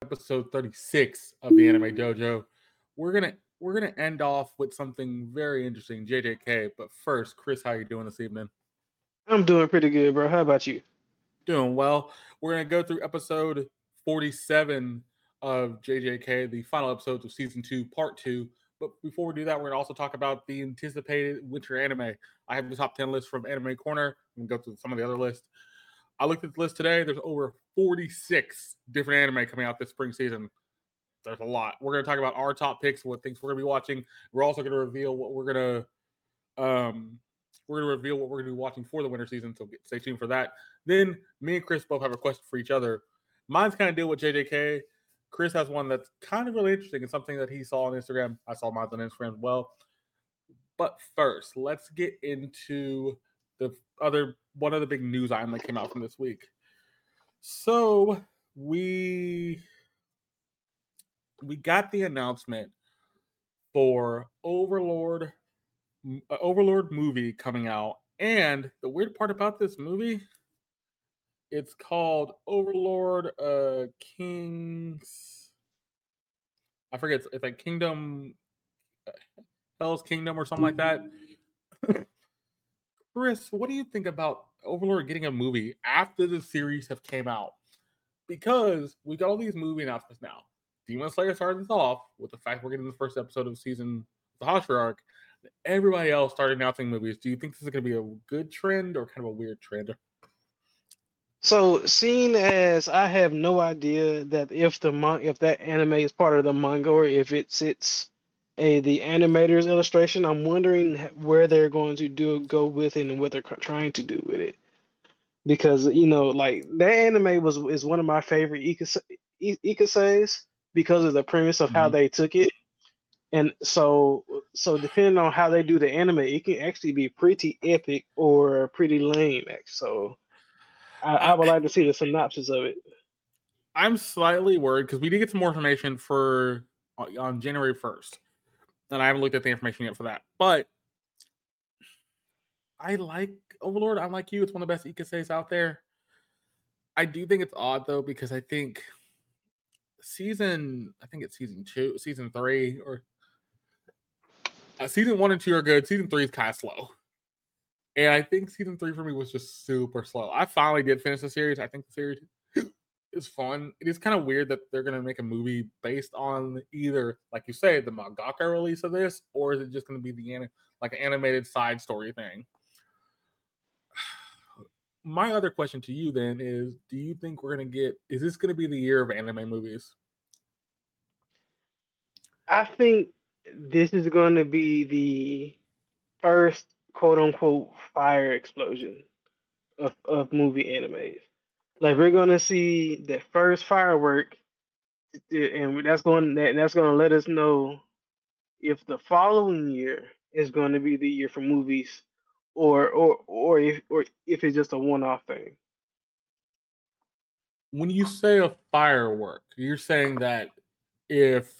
Episode 36 of the Anime mm. Dojo. We're gonna we're gonna end off with something very interesting, JJK. But first, Chris, how you doing this evening? I'm doing pretty good, bro. How about you? Doing well. We're gonna go through episode 47 of JJK, the final episodes of season two, part two. But before we do that, we're gonna also talk about the anticipated winter anime. I have the top 10 list from Anime Corner. I'm gonna go through some of the other lists. I looked at the list today. There's over 46 different anime coming out this spring season. There's a lot. We're gonna talk about our top picks, what things we're gonna be watching. We're also gonna reveal what we're gonna um we're gonna reveal what we're gonna be watching for the winter season. So get, stay tuned for that. Then me and Chris both have a question for each other. Mine's kind of deal with JJK. Chris has one that's kind of really interesting and something that he saw on Instagram. I saw mine on Instagram as well. But first, let's get into the other one of the big news item that came out from this week. So we we got the announcement for Overlord uh, Overlord movie coming out, and the weird part about this movie, it's called Overlord uh Kings. I forget. It's, it's like Kingdom, uh, Hell's Kingdom or something like that. Chris, what do you think about Overlord getting a movie after the series have came out? Because we got all these movie announcements now. Demon Slayer started this off with the fact we're getting the first episode of season the Hashira arc. Everybody else started announcing movies. Do you think this is going to be a good trend or kind of a weird trend? So, seeing as I have no idea that if the mon- if that anime is part of the manga or if it sits a the animator's illustration, I'm wondering where they're going to do go with it and what they're trying to do with it. Because you know, like that anime was is one of my favorite ikaseis because of the premise of mm-hmm. how they took it. And so, so depending on how they do the anime, it can actually be pretty epic or pretty lame. So, I, I would like to see the synopsis of it. I'm slightly worried because we did get some more information for uh, on January 1st, and I haven't looked at the information yet for that. But I like Overlord. I'm like you; it's one of the best ikaseis out there. I do think it's odd though because I think season, I think it's season two, season three, or uh, season one and two are good. Season three is kind of slow. And I think season three for me was just super slow. I finally did finish the series. I think the series is fun. It is kind of weird that they're gonna make a movie based on either, like you say, the mangaka release of this, or is it just gonna be the like an animated side story thing? My other question to you then is: Do you think we're gonna get? Is this gonna be the year of anime movies? I think this is going to be the first quote unquote fire explosion of, of movie animes. Like we're gonna see the first firework, eh, and that's going that's going to let us know if the following year is going to be the year for movies, or or or if or if it's just a one off thing. When you say a firework, you're saying that if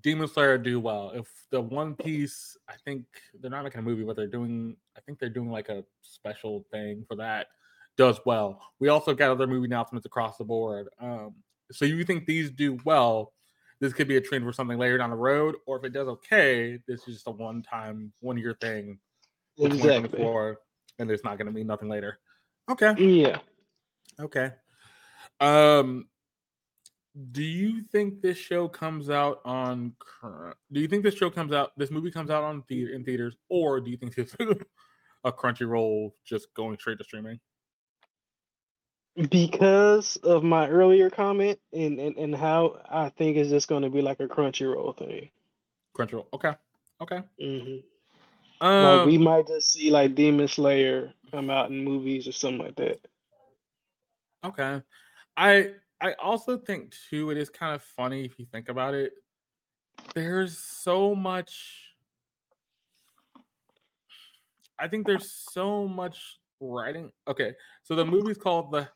Demon Slayer do well. If the One Piece, I think they're not making a movie, but they're doing. I think they're doing like a special thing for that. Does well. We also got other movie announcements across the board. Um, so you think these do well? This could be a trend for something later down the road, or if it does okay, this is just a one-time, one-year thing. Exactly. And there's not going to be nothing later. Okay. Yeah. Okay. Um, do you think this show comes out on current? Do you think this show comes out? This movie comes out on the in theaters, or do you think it's a Crunchyroll just going straight to streaming? Because of my earlier comment and and, and how I think it's just going to be like a Crunchyroll thing. Crunchyroll, okay, okay. Mm-hmm. Um, like we might just see like Demon Slayer come out in movies or something like that. Okay, I I also think too it is kind of funny if you think about it. There's so much I think there's so much writing. Okay, so the movie's called the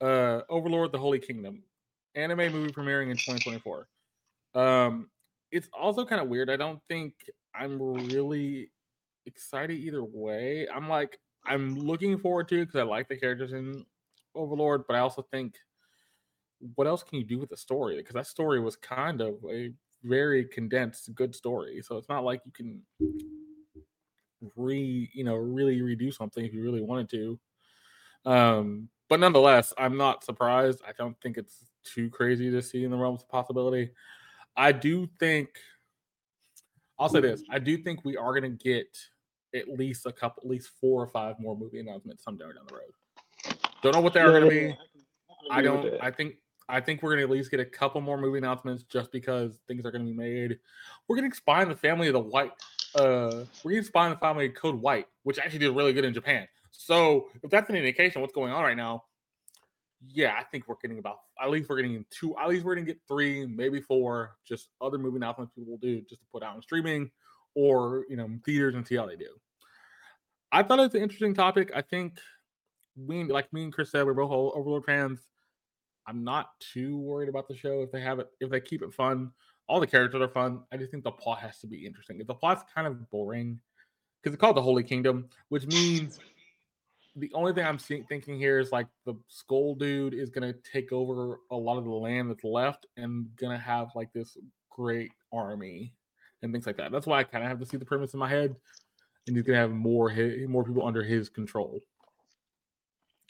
uh Overlord the Holy Kingdom. Anime movie premiering in 2024. Um it's also kind of weird. I don't think I'm really excited either way. I'm like I'm looking forward to it because I like the characters in Overlord, but I also think what else can you do with the story? Because that story was kind of a very condensed, good story. So it's not like you can re, you know, really redo something if you really wanted to. Um, but nonetheless, I'm not surprised. I don't think it's too crazy to see in the realms of possibility. I do think I'll say this. I do think we are gonna get at least a couple, at least four or five more movie announcements sometime down the road. Don't know what they are Yeah, going to be. I I agree with don't. I think. I think we're going to at least get a couple more movie announcements just because things are going to be made. We're getting Spy in the Family of the White. Uh, in the Family Code White, which actually did really good in Japan. So if that's an indication what's going on right now, yeah, I think we're getting about at least we're getting two. At least we're to get three, maybe four. Just other movie announcements people will do just to put out on streaming or you know theaters and see how they do. I thought it's an interesting topic. I think we like me and Chris said, we're both Overlord fans. I'm not too worried about the show if they have it, if they keep it fun. All the characters are fun. I just think the plot has to be interesting. If the plot's kind of boring, because it's called the Holy Kingdom, which means the only thing I'm seeing, thinking here is like the skull dude is gonna take over a lot of the land that's left and gonna have like this great army and things like that. That's why I kind of have to see the premise in my head, and he's gonna have more more people under his control.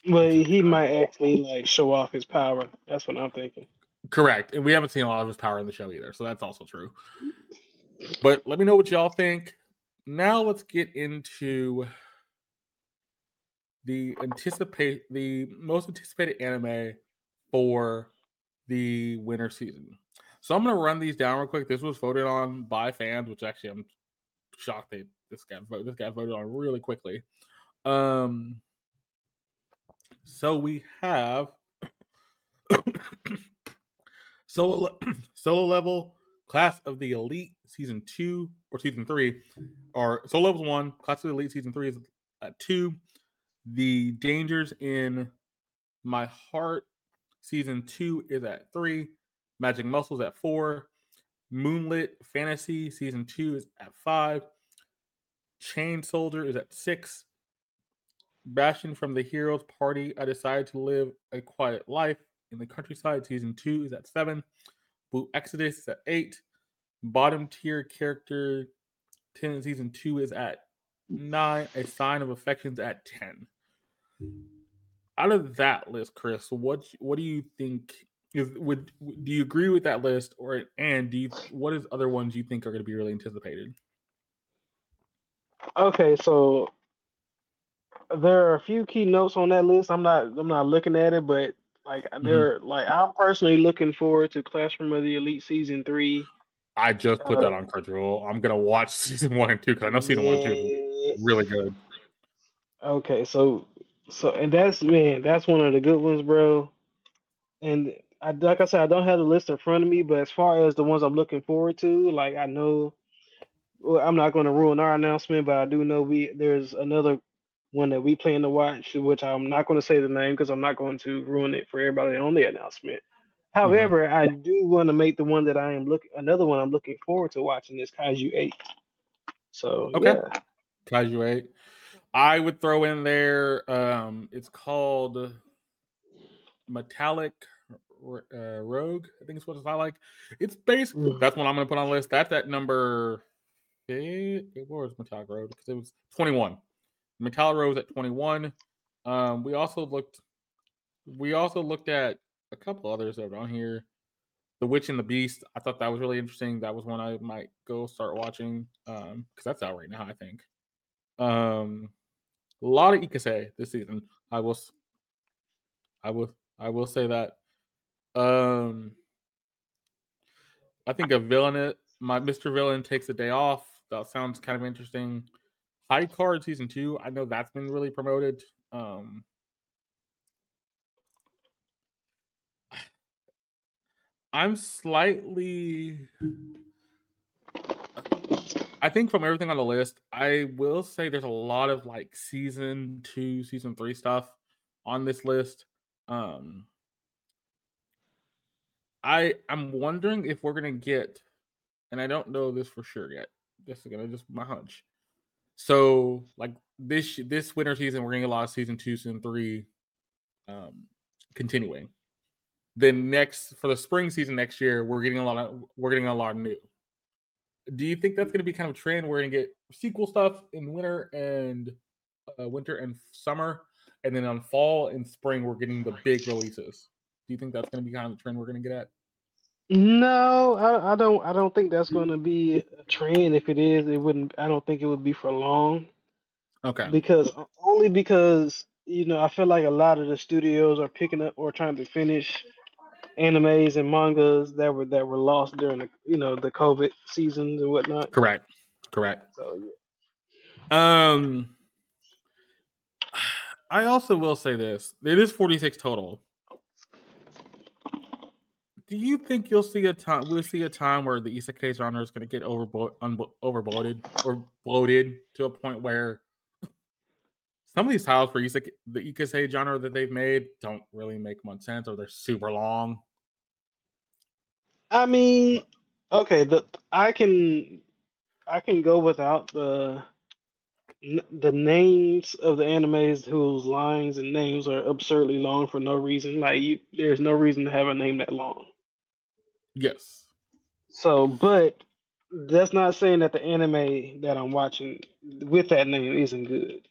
Well, he might actually like show off his power. That's what I'm thinking. Correct, and we haven't seen a lot of his power in the show either, so that's also true. But let me know what y'all think. Now let's get into the anticipate the most anticipated anime for the winter season. So I'm gonna run these down real quick. This was voted on by fans, which actually I'm shocked they this guy this guy voted on really quickly. Um so we have solo solo level class of the elite season two or season three or solo level one class of the elite season three is at two. The dangers in my heart season two is at three. Magic muscles at four. Moonlit fantasy season two is at five. Chain soldier is at six. Banished from the Heroes Party. I decided to live a quiet life in the countryside. Season two is at seven. Blue Exorcist is at eight. Bottom tier character 10 season two is at nine. A sign of affections at 10. Out of that list, Chris, what what do you think is would do you agree with that list or and do you what is other ones you think are going to be really anticipated? Okay, so there are a few key notes on that list. I'm not I'm not looking at it, but like mm-hmm. they're like I'm personally looking forward to Classroom of the Elite season three. I just put that uh, on Crunchyroll. I'm gonna watch season one and two because I know season one and two is really good. Okay, so so and that's man, that's one of the good ones, bro. And I like I said, I don't have the list in front of me, but as far as the ones I'm looking forward to, like I know, well, I'm not going to ruin our announcement, but I do know we there's another one that we plan to watch, which I'm not going to say the name because I'm not going to ruin it for everybody on the announcement. However, I do want to make the one that I am looking another one I'm looking forward to watching is Kaiju Eight. So Okay. yeah. Kaiju 8. I would throw in there. Um, it's called Metallic uh, Rogue. I think it's what it's like. It's basically Mm. that's what I'm gonna put on the list. That's at number. eh, Where was Metallic Rogue? Because it was 21. Rogue was at 21. Um, we also looked. We also looked at a couple others that on here. The Witch and the Beast. I thought that was really interesting. That was one I might go start watching. Um, because that's out right now. I think. Um, a lot of Ikase this season. I will. I will. I will say that. Um, I think a villain. My Mr. Villain takes a day off. That sounds kind of interesting. High Card season two. I know that's been really promoted. Um, I'm slightly. I think from everything on the list, I will say there's a lot of like season two, season three stuff on this list. Um, I I'm wondering if we're gonna get, and I don't know this for sure yet. This is gonna just my hunch. So like this this winter season, we're gonna get a lot of season two, season three, um, continuing. Then next for the spring season next year, we're getting a lot of we're getting a lot new. Do you think that's gonna be kind of trend? We're gonna get sequel stuff in winter and uh, winter and summer, and then on fall and spring we're getting the big releases. Do you think that's gonna be kind of the trend we're gonna get at? No, I, I don't. I don't think that's going to be a trend. If it is, it wouldn't. I don't think it would be for long. Okay. Because only because you know I feel like a lot of the studios are picking up or trying to finish animes and mangas that were that were lost during the you know the COVID seasons and whatnot. Correct. Correct. So yeah. Um, I also will say this: it is forty six total. Do you think you'll see a time? We'll see a time where the isekai genre is going to get overbo- overbloated or bloated to a point where some of these titles for isekai, the isekai genre that they've made don't really make much sense, or they're super long. I mean, okay, the I can I can go without the the names of the animes whose lines and names are absurdly long for no reason. Like you, there's no reason to have a name that long. Yes. So, but that's not saying that the anime that I'm watching with that name isn't good.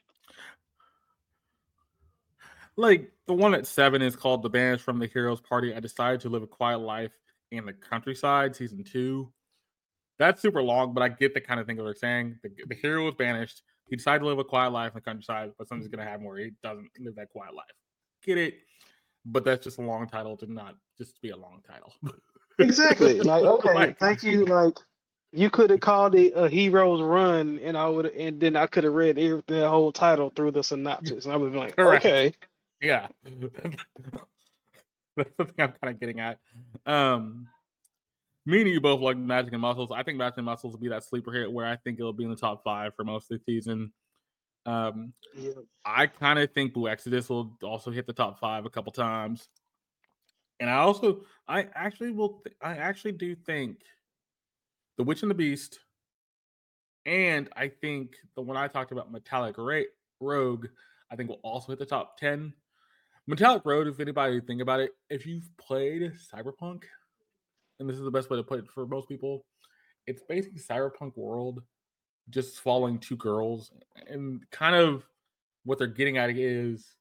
Like the one at seven is called "The Banished from the Heroes Party." I decided to live a quiet life in the countryside. Season two. That's super long, but I get the kind of thing that they're saying. The, the hero was banished. He decided to live a quiet life in the countryside, but something's going to happen where he doesn't live that quiet life. Get it? But that's just a long title to not just be a long title. Exactly. Like, okay, Like- thank you. Like, you could have called it a hero's run, and I would, and then I could have read the whole title through the synopsis, and I would be like, Correct. okay, Yeah. That's the thing I'm kind of getting at. Um me and you both like Magic and Muscles. I think Magic and Muscles will be that sleeper hit where I think it'll be in the top five for most of the season. Um yeah. I kind of think Blue Exorcist will also hit the top five a couple times. And I also I actually will th- I actually do think The Witch and the Beast and I think the one I talked about Metallic Ra- Rogue I think will also hit the top 10. Metallic Road, if anybody think about it, if you've played Cyberpunk, and this is the best way to put it for most people, it's basically Cyberpunk world just following two girls. And kind of what they're getting at is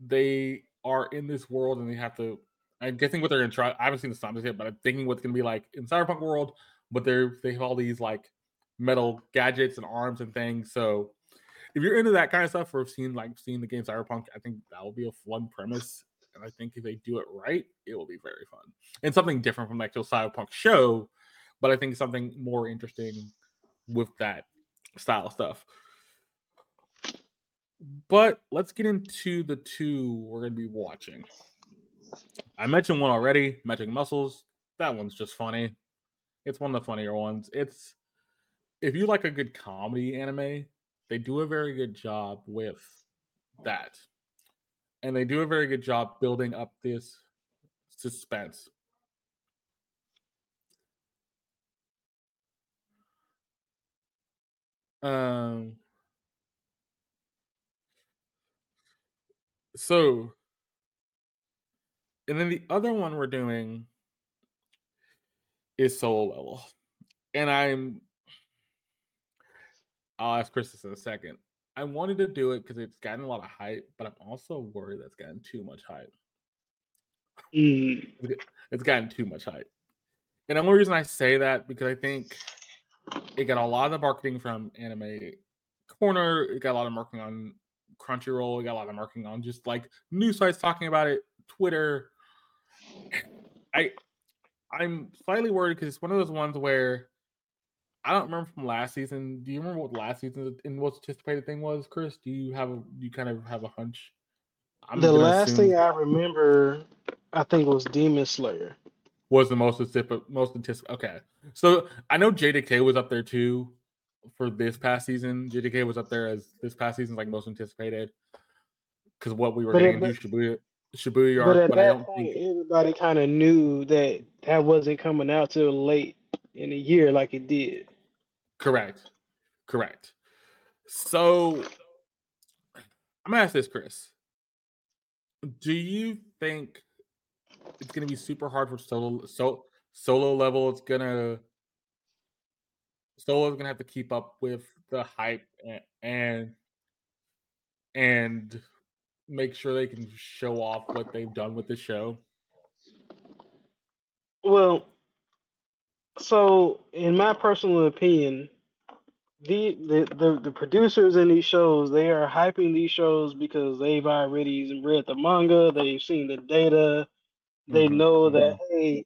they are in this world and they have to I'm guessing what they're gonna try. I haven't seen the synopsis yet, but I'm thinking what's gonna be like in Cyberpunk world, but they're they have all these like metal gadgets and arms and things. So if you're into that kind of stuff or have seen like seen the game Cyberpunk, I think that will be a fun premise. And I think if they do it right, it will be very fun. And something different from like the actual Cyberpunk show, but I think something more interesting with that style stuff. But let's get into the two we're gonna be watching. I mentioned one already, Magic Muscles. That one's just funny. It's one of the funnier ones. It's if you like a good comedy anime, they do a very good job with that. And they do a very good job building up this suspense. Um so and then the other one we're doing is solo level. And I'm I'll ask Chris this in a second. I wanted to do it because it's gotten a lot of hype, but I'm also worried that's gotten too much hype. Mm, It's gotten too much hype. And the only reason I say that because I think it got a lot of the marketing from Anime Corner. It got a lot of marketing on Crunchyroll. It got a lot of marketing on just like news sites talking about it, Twitter. I I'm slightly worried because it's one of those ones where I don't remember from last season. Do you remember what last season in most anticipated thing was, Chris? Do you have a do you kind of have a hunch? I'm the last assume- thing I remember, I think, was Demon Slayer. was the most anticipated. Most anticipated. Okay, so I know JJK was up there too for this past season. JJK was up there as this past season's like most anticipated because what we were But getting into Shibuya, Shibuya But at but I that don't point, think everybody kind of knew that that wasn't coming out till late in the year like it did. correct, correct. So I'm gonna ask this, Chris. Do you think it's gonna be super hard for solo so solo level? It's gonna solo's gonna have to keep up with the hype and and, and make sure they can show off what they've done with the show. Well, so in my personal opinion, the, the the the producers in these shows they are hyping these shows because they've already read the manga, they've seen the data, they Mhm, know that hey,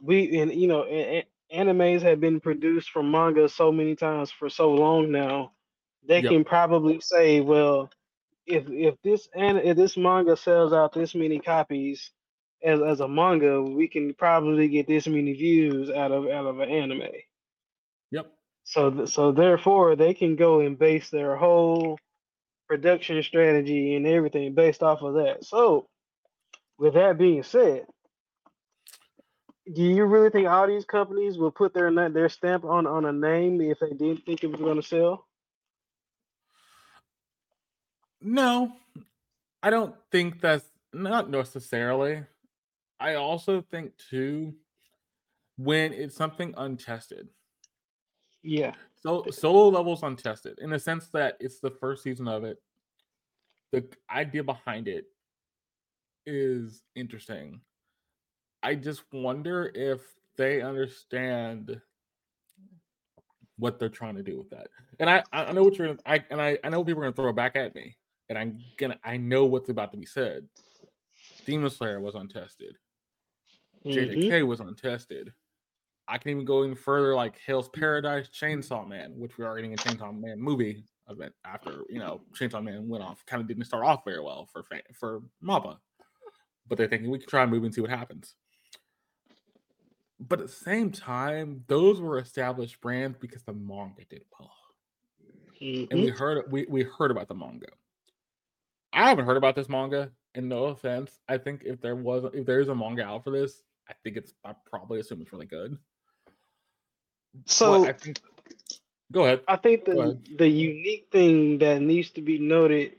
we and you know a- a- animes have been produced from manga so many times for so long now, they Yep. can probably say, well, if if this and if this manga sells out this many copies as as a manga, we can probably get this many views out of out of an anime. Yep. So so therefore they can go and base their whole production strategy and everything based off of that. So with that being said, do you really think all these companies will put their their stamp on on a name if they didn't think it was going to sell? No, I don't think that's not necessarily. I also think too when it's something untested. Yeah. So solo levels untested in the sense that it's the first season of it. The idea behind it is interesting. I just wonder if they understand what they're trying to do with that. And I, I know what you're I and I, I know people are gonna throw it back at me. And I'm gonna I know what's about to be said. Demon Slayer was untested. Mhm. JJK was untested. I can even go even further, like Hell's Paradise, Chainsaw Man, which we are getting a Chainsaw Man movie event after you know Chainsaw Man went off. Kind of didn't start off very well for fan, for Mappa, but they're thinking we can try a movie and see what happens. But at the same time, those were established brands because the manga did well, and we Mhm. heard we we heard about the manga. I haven't heard about this manga, and no offense, I think if there was if there is a manga out for this, I think it's I probably assume it's really good. So I think go ahead. I think the ahead. the unique thing that needs to be noted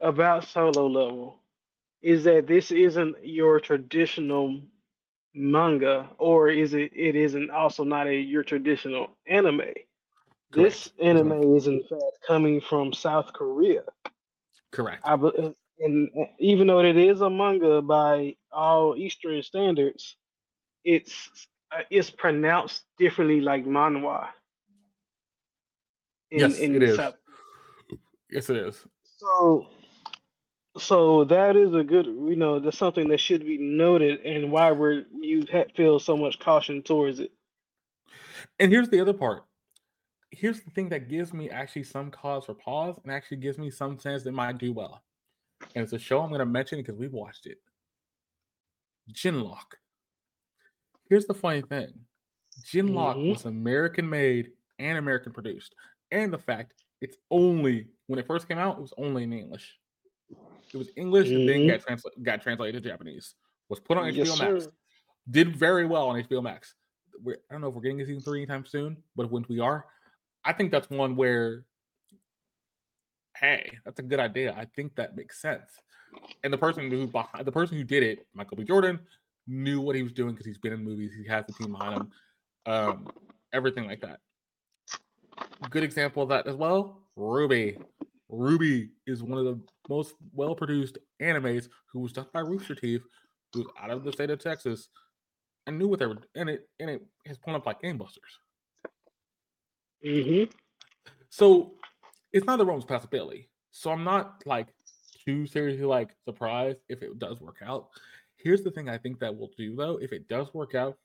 about solo level is that this isn't your traditional manga, or is it? It isn't also not a your traditional anime. This Correct. Not- anime mm-hmm. is in fact coming from South Korea. Correct. I and even though it is a manga by all Eastern standards, it's uh, it's pronounced differently like manhwa. In, Yes, in it is. South Yes, it is. So, so that is a good, you know, that's something that should be noted, and why we're you feel so much caution towards it. And here's the other part. Here's the thing that gives me actually some cause for pause and actually gives me some sense that might do well. And it's a show I'm going to mention because we've watched it. gen:LOCK. Here's the funny thing gen:LOCK Mhm. was American made and American produced. And the fact it's only, when it first came out, it was only in English. It was English and then Mhm. got, transla- got translated to Japanese. Was put on HBO Yes, Max sir. did very well on HBO Max. We're, I don't know if we're getting a season three anytime soon, but when we are, I think that's one where, hey, that's a good idea. I think that makes sense. And the person who behind the person who did it, Michael B. Jordan, knew what he was doing because he's been in movies. He has the team behind him, um, everything like that. Good example of that as well. RWBY. RWBY is one of the most well-produced animes who was done by Rooster Teeth, who's out of the state of Texas, and knew what they were and it and it has blown up like gangbusters. Mm-hmm. So it's not the realms possibility. So I'm not like too seriously like surprised if it does work out. Here's the thing I think that will do though, if it does work out,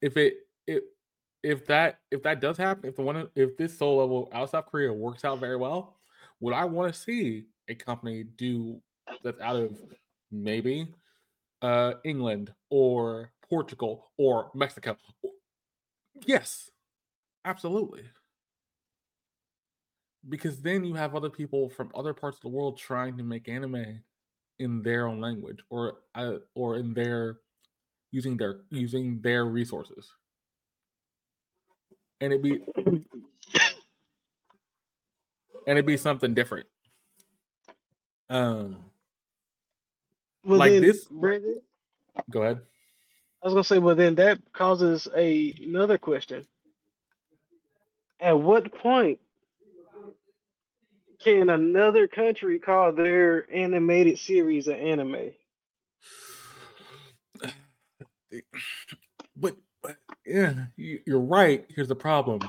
if it if if that if that does happen, if the one if this soul level out of South Korea works out very well, would I want to see a company do that's out of maybe uh England or Portugal or Mexico. Yes, absolutely. Because then you have other people from other parts of the world trying to make anime in their own language or uh, or in their using their using their resources. And it be and it'd be something different. Um Well, Like then, this- Brandon, go ahead. I was gonna say, well, then that causes a another question. At what point can another country call their animated series an anime? But, but yeah, you- you're right. Here's the problem.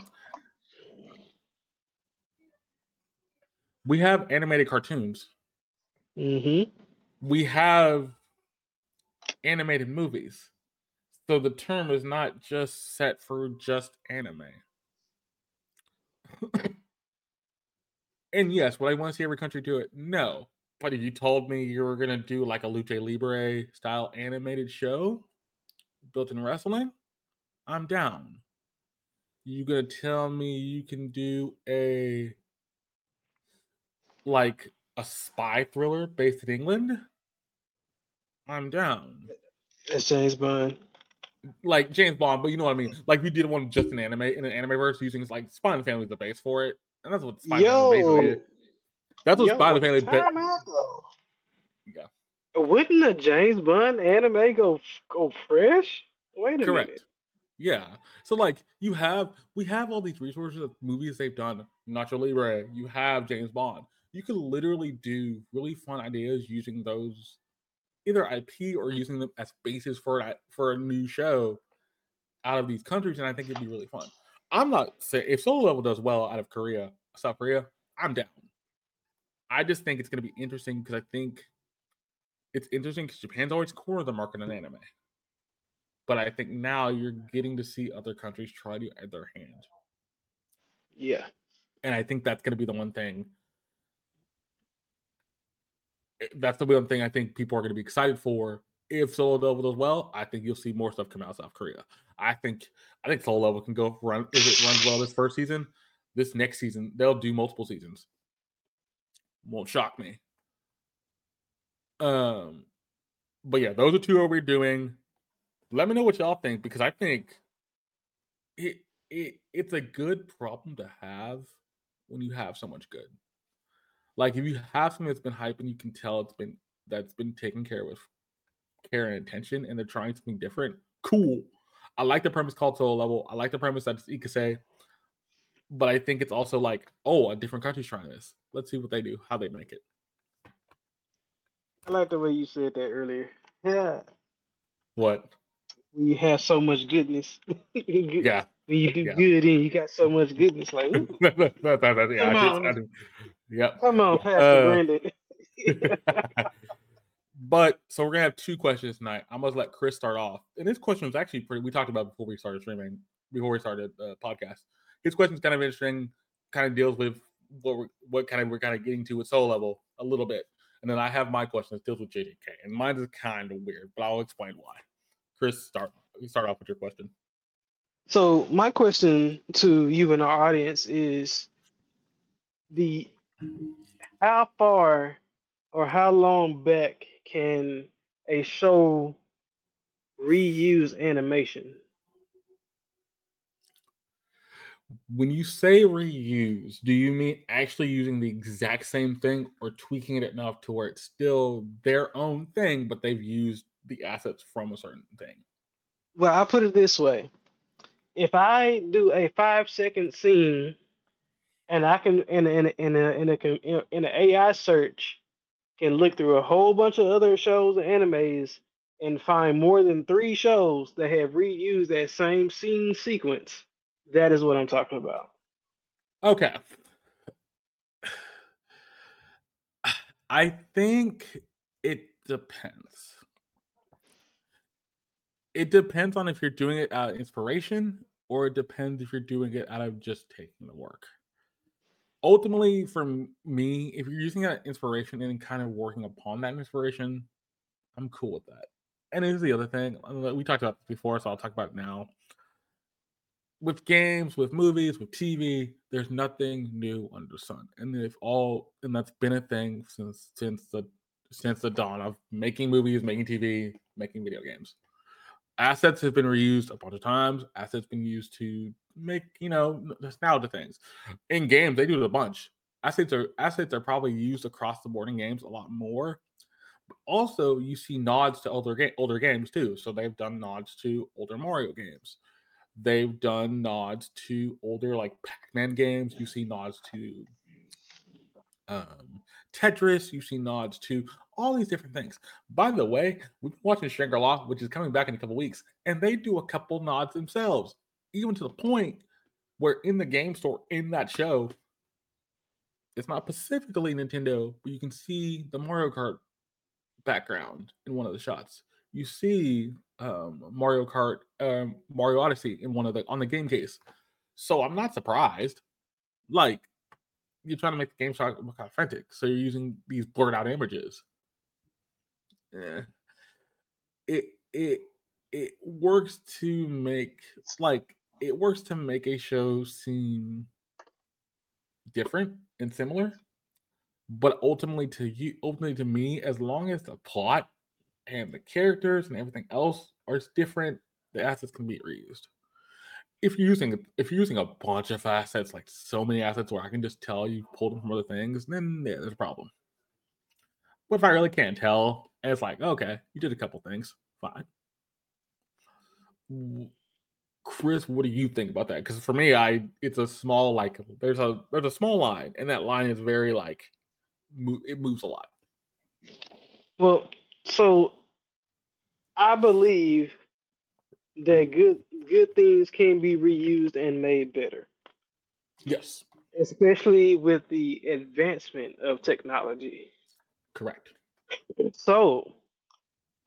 We have animated cartoons. Mm-hmm. We have animated movies. So the term is not just set for just anime. And yes, would I want to see every country do it? No. But if you told me you were gonna do like a Lucha Libre style animated show built in wrestling, I'm down. You gonna tell me you can do a like a spy thriller based in England? I'm down. That's James Bond. Like James Bond, but you know what I mean. Like we did one just in anime in an anime verse using like Spy Family as the base for it, and that's what Spy Family is. That's what yo, Spy Family. ba- time out though. Yeah. Wouldn't a James Bond anime go go fresh? Wait a Correct. minute. Yeah. So like you have we have all these resources of movies they've done. Nacho Libre, you have James Bond. You could literally do really fun ideas using those either IP or mm-hmm. using them as basis for a, for a new show out of these countries, and I think it'd be really fun. I'm not saying if Solo Level does well out of Korea, South Korea, I'm down. I just think it's going to be interesting because I think it's interesting because Japan's always core of the market in anime. But I think now you're getting to see other countries try to add their hand. Yeah. And I think that's going to be the one thing. Eh, That's the one thing I think people are going to be excited for. If Solo Level does well, I think you'll see more stuff come out of South Korea. I think I think Solo Level can go run if it runs well this first season. This next season, they'll do multiple seasons. Won't shock me. Um, but yeah, those are two we're doing. Let me know what y'all think because I think it it it's a good problem to have when you have so much good. Like if you have something that's been hyped and you can tell it's been that's been taken care of with care and attention, and they're trying something different. Cool. I like the premise called Solo Level. I like the premise that it's Ikase. But I think it's also like, oh, a different country's trying this. Let's see what they do, how they make it. I like the way you said that earlier. Yeah. What? When you have so much goodness. Yeah. When you do yeah. good and you got so much goodness. Like, That- that- that- yeah, I I. did. Yep. come on, Pastor Uh, Brandon. but so we're gonna have two questions tonight. I'm gonna let Chris start off. And this question was actually pretty we talked about before we started streaming, before we started the podcast. His question's kind of interesting, kind of deals with what we're what kind of we're kind of getting to with soul level a little bit. And then I have my question that deals with JJK. And mine is kind of weird, but I'll explain why. Chris, start start off with your question. So my question to you and our audience is the how far or how long back can a show reuse animation? When you say reuse, do you mean actually using the exact same thing or tweaking it enough to where it's still their own thing, but they've used the assets from a certain thing? Well, I'll put it this way. If I do a five second scene and I can in in in a, in a, in an AI search can look through a whole bunch of other shows and animes and find more than three shows that have reused that same scene sequence, that is what I'm talking about. Okay. I think it depends. It depends on if you're doing it out of inspiration or it depends if you're doing it out of just taking the work. Ultimately, for me, if you're using that inspiration and kind of working upon that inspiration, I'm cool with that. and here's the other thing uh, we talked about before, so I'll talk about now. With games, with movies, with TV, there's nothing new under the sun, and they've all and that's been a thing since since the since the dawn of making movies, making TV, making video games. Assets have been reused a bunch of times. Assets been used to make you know nostalgia things. In games, they do it a bunch. Assets are assets are probably used across the board in games a lot more also you see nods to older ga- older games too. So they've done nods to older Mario games. They've done nods to older like Pac-Man games. You see nods to um, Tetris. You see nods to all these different things. By the way, we've been watching Shangri-La, which is coming back in a couple weeks, and they do a couple nods themselves, even to the point where in the game store in that show, it's not specifically Nintendo, but you can see the Mario Kart background in one of the shots. You see um, Mario Kart, um, Mario Odyssey in one of the on the game case. So I'm not surprised. Like you're trying to make the game shot look authentic, so you're using these blurred out images. Yeah, it it it works to make like it works to make a show seem different and similar but ultimately to you ultimately to me as long as the plot and the characters and everything else are different the assets can be reused. If you're using if you're using a bunch of assets like so many assets where i can just tell you pulled them from other things then yeah there's a problem. But if i really can't tell it's like okay you did a couple things fine chris what do you think about that because for me i it's a small like there's a there's a small line and that line is very like it moves a lot. Well, so I believe that good good things can be reused and made better. Yes. Especially with the advancement of technology. Correct. So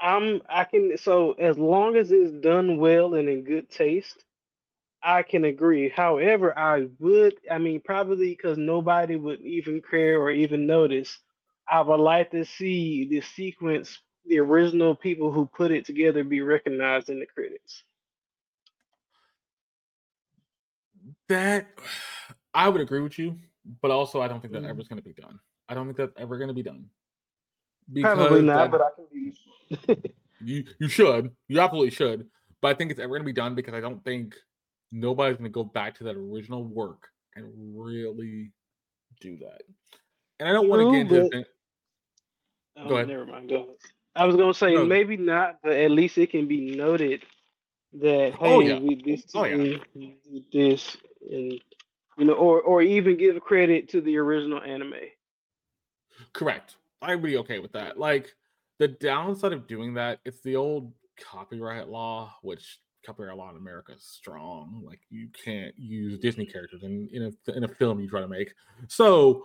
I'm I can so as long as it's done well and in good taste, I can agree. However, I would, I mean, probably because nobody would even care or even notice. I would like to see the sequence, the original people who put it together, be recognized in the credits. That I would agree with you, but also I don't think that mm. ever is going to be done. I don't think that's ever going to be done. Because Probably not, that, but I can be. you you should, you absolutely should, but I think it's ever going to be done because I don't think nobody's going to go back to that original work and really do that. And I don't want to get into. Oh, go ahead. Never mind. Go ahead. I was going to say no. maybe not, but at least it can be noted that oh, hey, oh, yeah. we this oh, yeah. this and you know, or or even give credit to the original anime. Correct. I'd be okay with that. Like the downside of doing that, it's the old copyright law, which copyright law in America is strong. Like you can't use Disney characters in in a in a film you try to make. So,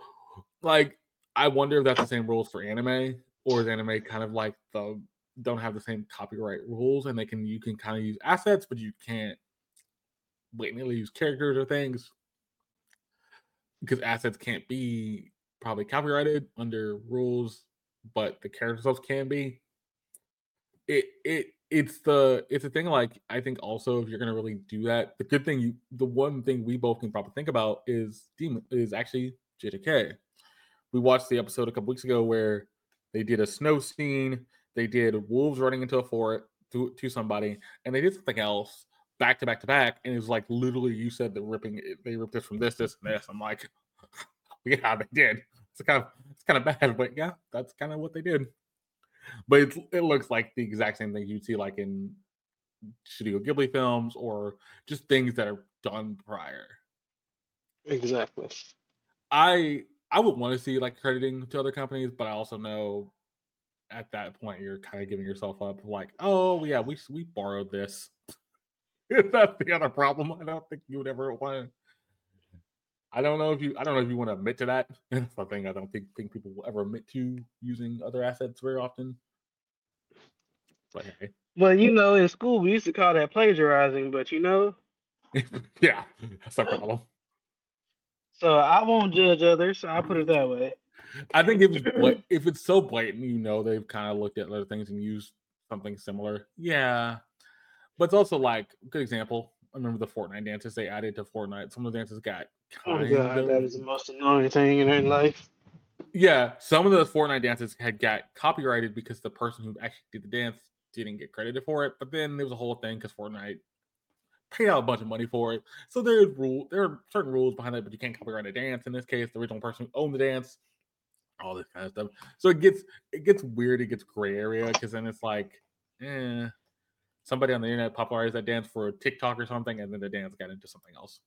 like, I wonder if that's the same rules for anime, or is anime kind of like the don't have the same copyright rules, and they can you can kind of use assets, but you can't blatantly use characters or things because assets can't be probably copyrighted under rules, but the characters themselves can be. It it it's the it's a thing like I think also if you're gonna really do that, the good thing you the one thing we both can probably think about is demon is actually JJK. We watched the episode a couple weeks ago where they did a snow scene, they did wolves running into a fort to, to somebody, and they did something else back to back to back, and it was like literally you said the ripping they ripped this from this, this, and this. I'm like, yeah, they did. It's kind of it's kind of bad, but yeah, that's kind of what they did but it, it looks like the exact same thing you'd see like in Studio Ghibli films or just things that are done prior. Exactly. I I would want to see like crediting to other companies, but I also know at that point you're kind of giving yourself up like, oh yeah, we we borrowed this. If that's the other problem. I don't think you would ever want to. I don't know if you I don't know if you want to admit to that. That's the thing I don't think think people will ever admit to using other assets very often. But hey. Well, you know, in school we used to call that plagiarizing, but you know. yeah, that's a problem. So I won't judge others. So I'll put it that way. I think if it's if it's so blatant, you know, they've kind of looked at other things and used something similar. Yeah, but it's also like good example. I remember the Fortnite dances they added to Fortnite. Some of the dances got Oh kind god, of that is the most annoying thing in her life. yeah. Some of the Fortnite dances had got copyrighted because the person who actually did the dance didn't get credited for it. But then there was a whole thing because Fortnite paid out a bunch of money for it. So there's rule there are certain rules behind it, but you can't copyright a dance. In this case, the original person who owned the dance, all this kind of stuff. So it gets it gets weird, it gets gray area because then it's like, eh, somebody on the internet popularized that dance for TikTok or something, and then the dance got into something else.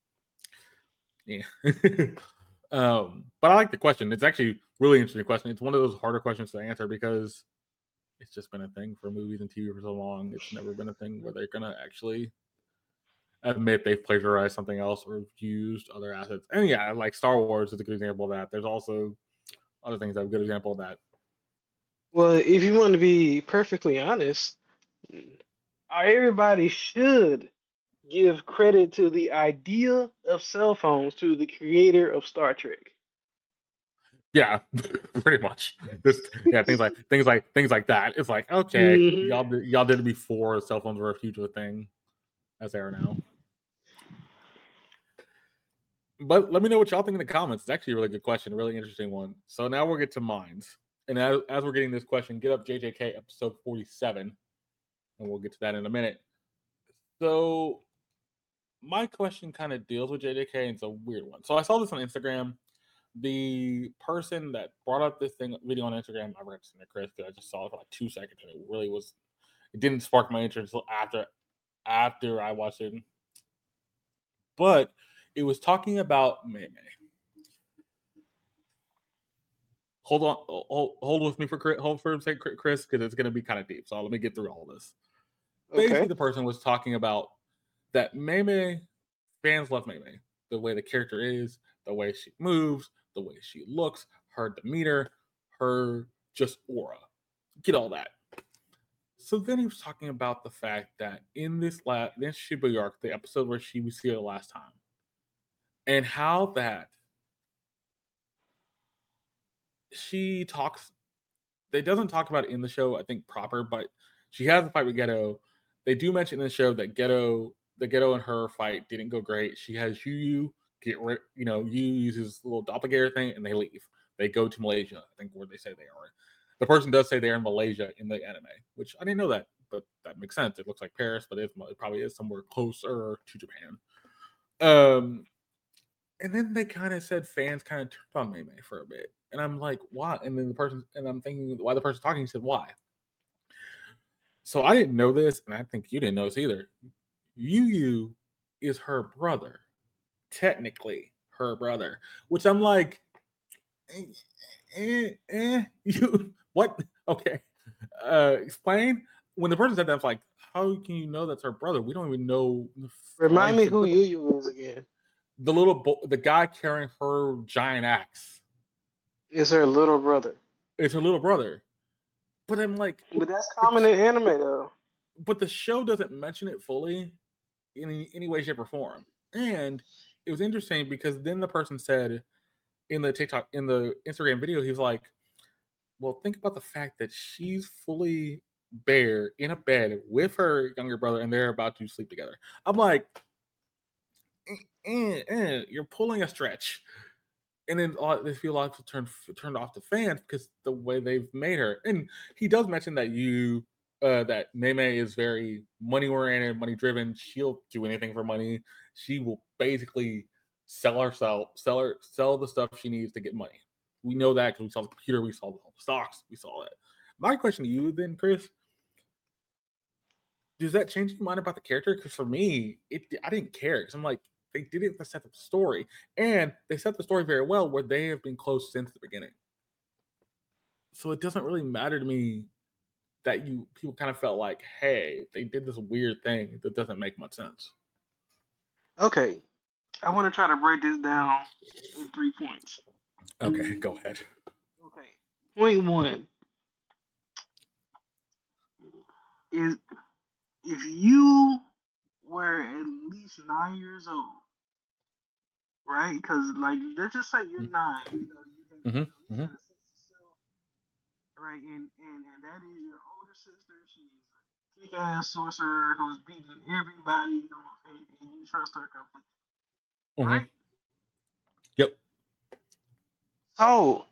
Yeah. um, but I like the question. It's actually really interesting question. It's one of those harder questions to answer because it's just been a thing for movies and TV for so long. It's never been a thing where they're gonna actually admit they've plagiarized something else or used other assets. And yeah, like Star Wars is a good example of that. There's also other things that a good example of that. Well, if you want to be perfectly honest, everybody should give credit to the idea of cell phones to the creator of Star Trek. Yeah, pretty much. Just yeah, things like things like things like that. It's like okay, Mhm. y'all did, y'all did it before cell phones were a a thing, as they are now. But let me know what y'all think in the comments. It's actually a really good question, a really interesting one. So now we'll get to mines. And as, as we're getting this question, get up JJK episode 47, and we'll get to that in a minute. So my question kind of deals with JJK, and it's a weird one. So I saw this on Instagram. The person that brought up this thing video on Instagram, I it to Chris because I just saw it for like two seconds, and it really was. It didn't spark my interest until after after I watched it. But it was talking about Mei Mei. Hold on, hold, hold with me for hold for a second, Chris, because it's going to be kind of deep. So let me get through all this. Basically, the person was talking about that Mei Mei fans love Mei Mei, the way the character is, the way she moves, the way she looks, her demeanor, her just aura. Get all that. So then he was talking about the fact that in this last this Shibuya arc, the episode where she was here the last time, and how that she talks they doesn't talk about it in the show, I think proper, but she has a fight with Geto. They do mention in the show that Geto, the Geto and her fight didn't go great. She has Ui get rid, you know, Ui uses little doppelganger thing and they leave. They go to Malaysia, I think where they say they are. The person does say they're in Malaysia in the anime, which I didn't know that, but that makes sense. It looks like Paris, but it, probably is somewhere closer to Japan. Um, and then they kind of said fans kind of turned on Mei for a bit, and I'm like, why? And then the person, and I'm thinking, why the person talking said why? So I didn't know this, and I think you didn't know this either. Ui Ui is her brother, technically her brother, which I'm like, eh, eh, eh, you what? Okay, uh, explain. When the person said that, I was like, how can you know that's her brother? We don't even know. Remind me who Ui Ui is again. the little bo- the guy carrying her giant axe Is her little brother. It's her little brother. But I'm like, But that's common in anime though. but the show doesn't mention it fully in any, way, shape, or form. And it was interesting because then the person said in the TikTok, in the Instagram video, he was like, Well, think about the fact that she's fully bare in a bed with her younger brother and they're about to sleep together. I'm like, eh, eh, eh, you're pulling a stretch. And then all- they feel like turned turned off the fans because the way they've made her. And he does mention that you uh, that Meme is very money oriented, money driven. She'll do anything for money. She will basically sell herself, sell her, sell the stuff she needs to get money. We know that because we saw the computer, we saw the stocks, we saw that. My question to you then, Chris, does that change your mind about the character? Because for me, it I didn't care because I'm like they did it to set up the story, and they set the story very well where they have been close since the beginning. So it doesn't really matter to me that you people kind of felt like, hey, they did this weird thing that doesn't make much sense. Okay. I want to try to break this down in three points. Okay, go ahead. Okay. Point one is if you were at least nine years old, right? Because like let's just say you're Mhm. nine, you know, you have, Mhm, you know, mhm. of right? And, and and that is your older sister. She's thick ass sorcerer who's beating everybody, you know, and, and you trust her completely. Mhm. Right? Yep. So,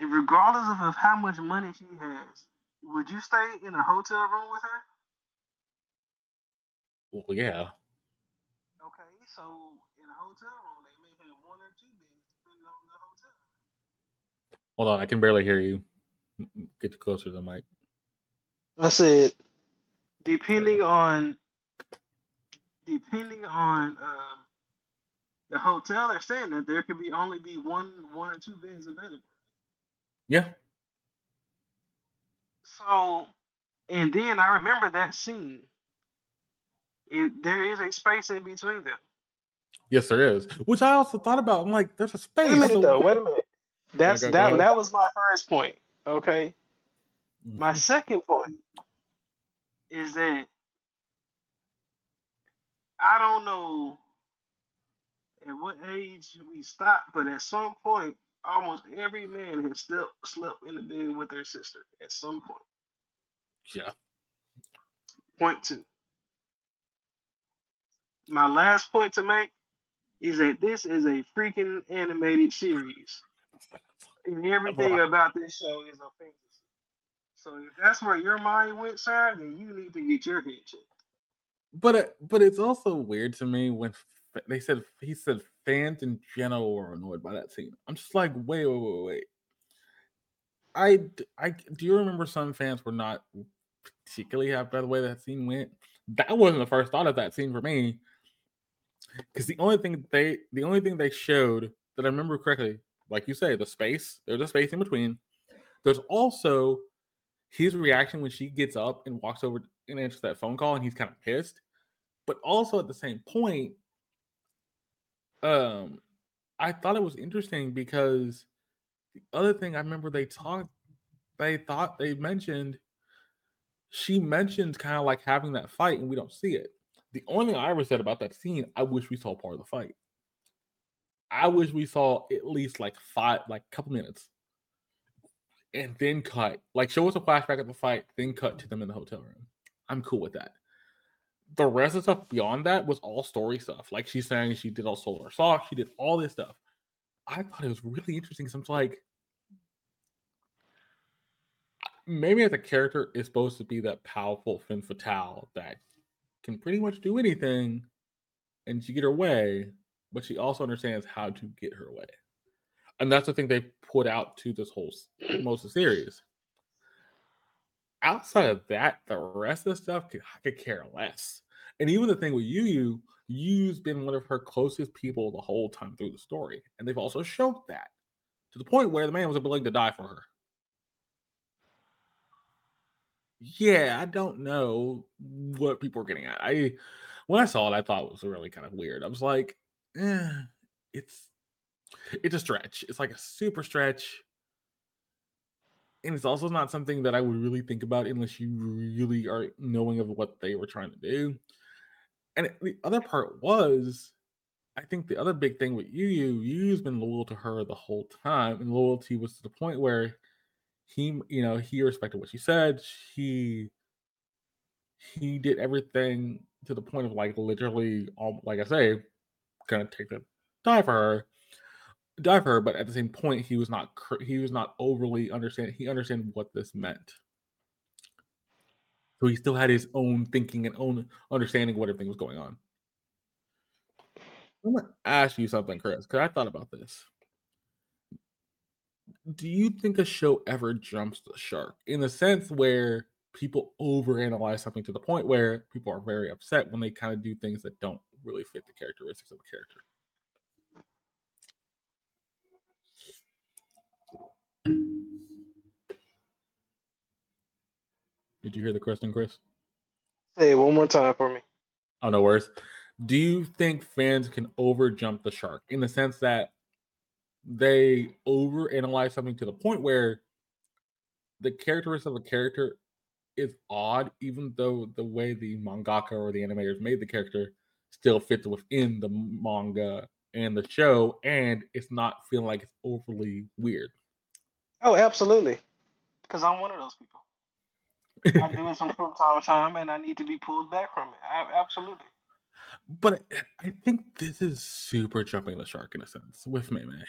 regardless of, how much money she has, would you stay in a hotel room with her? Well, yeah. Okay, so in a hotel room, they may have one or two beds depending on the hotel. Hold on, I can barely hear you. Get closer to the mic. I said, depending on, depending on um, the hotel, they're saying that there could be only be one, one or two beds available. Yeah. So, and then I remember that scene. It, there is a space in between them. Yes, there is. Which I also thought about. I'm like, there's a space. Wait a minute, though. Wait a minute. That's go- go that. That was my first point. Okay. My Mhm. second point is that I don't know at what age we stop, but at some point, almost every man has still slept in the bed with their sister at some point. Yeah. Point two. My last point to make is that this is a freaking animated series. And everything about this show is a fantasy. So if that's where your mind went, sir, then you need to get your head checked. But it, but it's also weird to me when they said he said fans in general were annoyed by that scene. I'm just like, wait, wait, wait, wait. I I do you remember some fans were not particularly happy by the way that scene went. That wasn't the first thought of that scene for me. Because the only thing they the only thing they showed that I remember correctly, like you say, the space, there's a space in between. There's also his reaction when she gets up and walks over and answers that phone call and he's kind of pissed. But also at the same point, um, I thought it was interesting because the other thing I remember they talked, they thought they mentioned, she mentioned kind of like having that fight and we don't see it. The only thing I ever said about that scene, I wish we saw part of the fight. I wish we saw at least like five, like a couple minutes, and then cut. Like show us a flashback of the fight, then cut to them in the hotel room. I'm cool with that. The rest of stuff beyond that was all story stuff. Like she's saying she did all solar socks, she did all this stuff. I thought it was really interesting. So I'm like, maybe as a character is supposed to be that powerful femme fatale that can pretty much do anything and she get her way, but she also understands how to get her way. And that's the thing they put out to this whole most of the series. Outside of that, the rest of the stuff could, I could care less. And even the thing with Ui Ui, Ui's been one of her closest people the whole time through the story. And they've also showed that to the point where the man was willing to die for her. Yeah, I don't know what people are getting at. I when I saw it, I thought it was really kind of weird. I was like, eh, it's it's a stretch. It's like a super stretch. And it's also not something that I would really think about unless you really are knowing of what they were trying to do. And the other part was, I think the other big thing with Ui Ui, Ui's been loyal to her the whole time, and loyalty was to the point where he, you know, he respected what she said. He he did everything to the point of like literally, um, like I say, gonna take the die for her, her. But at the same point, he was not he was not overly understand. He understand what this meant. So he still had his own thinking and own understanding of what everything was going on. I'm gonna ask you something, Chris, because I thought about this. Do you think a show ever jumps the shark in the sense where people overanalyze something to the point where people are very upset when they kind of do things that don't really fit the characteristics of the character? Did you hear the question, Chris? Say it one more time for me. Oh, no worries. Do you think fans can over jump the shark in the sense that they overanalyze something to the point where the characteristics of a character is odd, even though the way the mangaka or the animators made the character still fits within the manga and the show, and it's not feeling like it's overly weird. Oh, absolutely. Because I'm one of those people. I do it some from time to time, and I need to be pulled back from it. I, absolutely. But I think this is super jumping the shark in a sense with Mei Mei.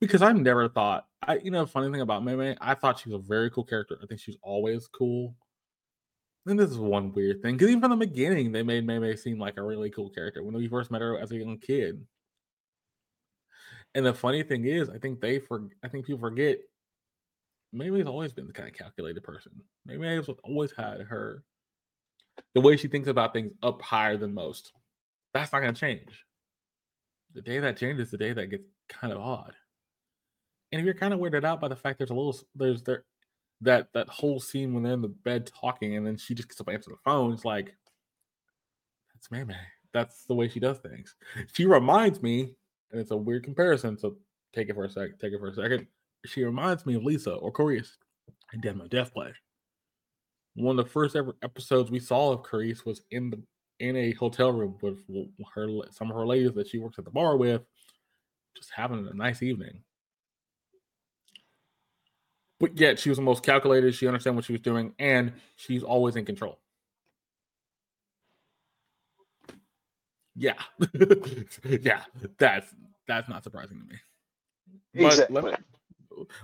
Because I've never thought I you know funny thing about Mei Mei, I thought she was a very cool character. I think she's always cool. And this is one weird thing, because even from the beginning, they made Mei Mei seem like a really cool character when we first met her as a young kid. And the funny thing is, I think they for I think people forget Mei Mei's always been the kind of calculated person. Mei Mei's always had her the way she thinks about things up higher than most. That's not gonna change. The day that changes, the day that gets kind of odd. And if you're kind of weirded out by the fact there's a little there's there that that whole scene when they're in the bed talking and then she just gets up and answers the phone, it's like that's Mei. That's the way she does things. She reminds me, and it's a weird comparison, so take it for a second, take it for a second. She reminds me of Lisa or Carice in Dead Death Play. One of the first ever episodes we saw of Carice was in the in a hotel room with her some of her ladies that she works at the bar with, just having a nice evening but yet she was the most calculated. She understand what she was doing, and she's always in control. Yeah, yeah, that's that's not surprising to me. Exactly. Let,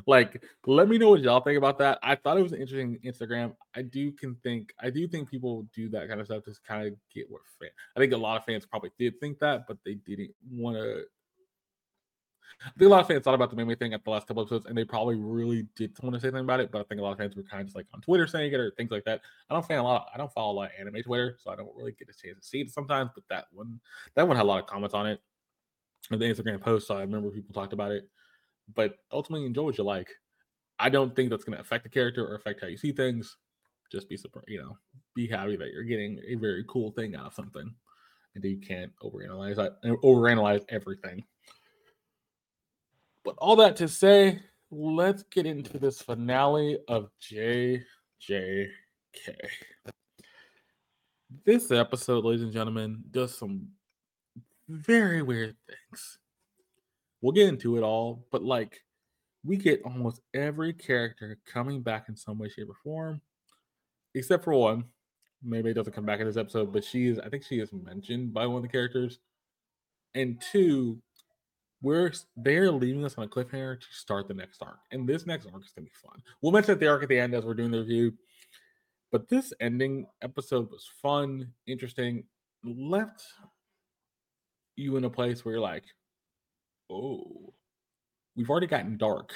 like, let me know what y'all think about that. I thought it was an interesting Instagram. I do can think I do think people do that kind of stuff to kind of get what fan. I think a lot of fans probably did think that, but they didn't want to I think a lot of fans thought about the Mei thing at the last couple episodes, and they probably really did want to say something about it. But I think a lot of fans were kind of just like on Twitter saying it or things like that. I don't fan a lot. Of, I don't follow a lot of anime Twitter, so I don't really get a chance to see it sometimes. But that one, that one had a lot of comments on it. The Instagram post, so I remember people talked about it. But ultimately, enjoy what you like. I don't think that's going to affect the character or affect how you see things. Just be surprised, you know, be happy that you're getting a very cool thing out of something, and you can't overanalyze that, uh, overanalyze everything. But all that to say, let's get into this finale of JJK. This episode, ladies and gentlemen, does some very weird things. We'll get into it all, but like we get almost every character coming back in some way, shape, or form, except for one. Maybe it doesn't come back in this episode, but she is, I think she is mentioned by one of the characters. And two, we're they're leaving us on a cliffhanger to start the next arc, and this next arc is gonna be fun. We'll mention the arc at the end as we're doing the review, but this ending episode was fun, interesting, left you in a place where you're like, oh, we've already gotten dark.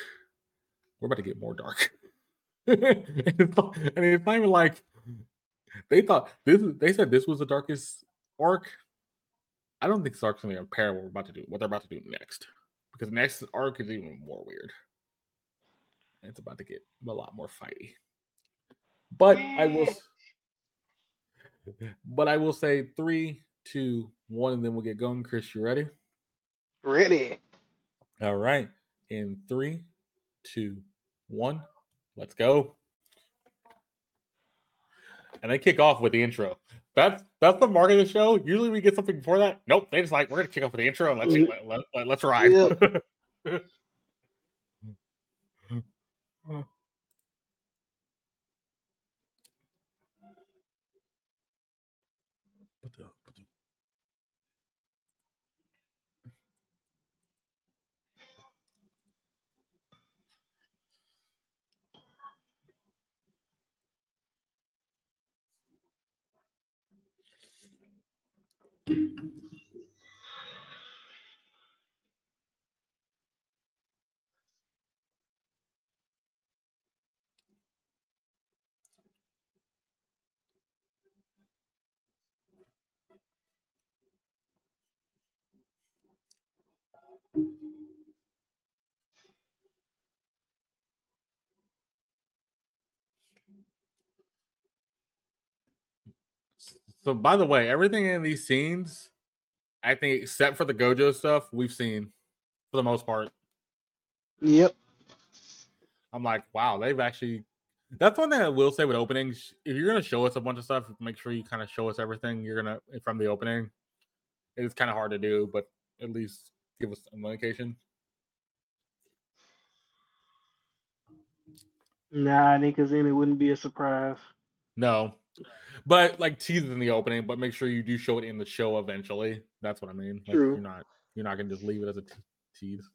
We're about to get more dark. and, it's not, it's not even like they thought this. They said this was the darkest arc I don't think Stark's gonna compare what we're about to do, what they're about to do next, because next arc is even more weird. It's about to get a lot more fighty. But I will, but I will say three, two, one, and then we'll get going. Chris, you ready? Ready. All right. In three, two, one, let's go. And they kick off with the intro. That's that's the mark of the show. Usually we get something before that. Nope, they just like we're gonna kick off with the intro and let's mm-hmm. let, let, let, us ride. Yeah. So, by the way, everything in these scenes, I think, except for the Gojo stuff, we've seen for the most part. Yep. I'm like, wow, they've actually. That's one thing I will say with openings. If you're gonna show us a bunch of stuff, make sure you kind of show us everything you're gonna from the opening. It's kind of hard to do, but at least give us some indication. Nah, I think because then it wouldn't be a surprise. No, but like tease it in the opening, but make sure you do show it in the show eventually. That's what I mean. Like, True. You're not you're not gonna just leave it as a t- tease.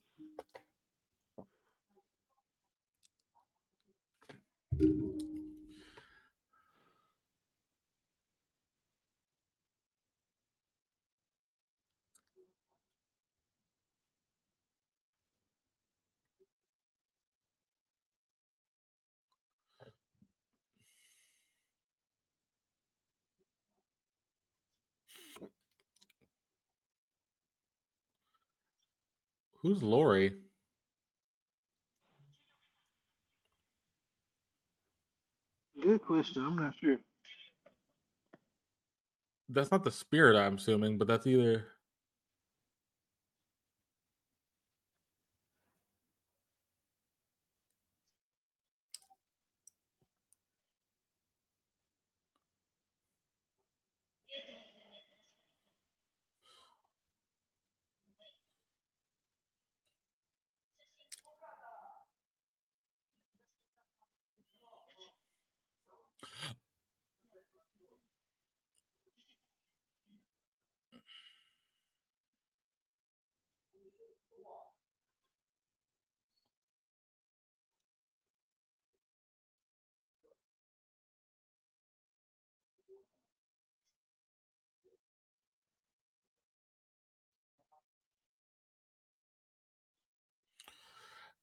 Who's Lori? Good question. I'm not sure. That's not the spirit, I'm assuming, but that's either.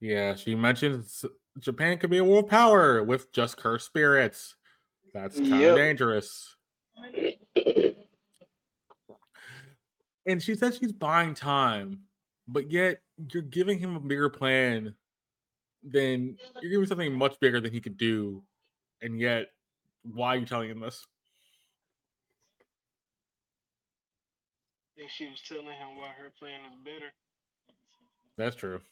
Yeah, she mentioned s- Japan could be a world power with just cursed spirits. That's kind of Yep. dangerous. And she said she's buying time, but yet you're giving him a bigger plan than you're giving something much bigger than he could do. And yet, why are you telling him this? think she was telling him why her plan is better. That's true.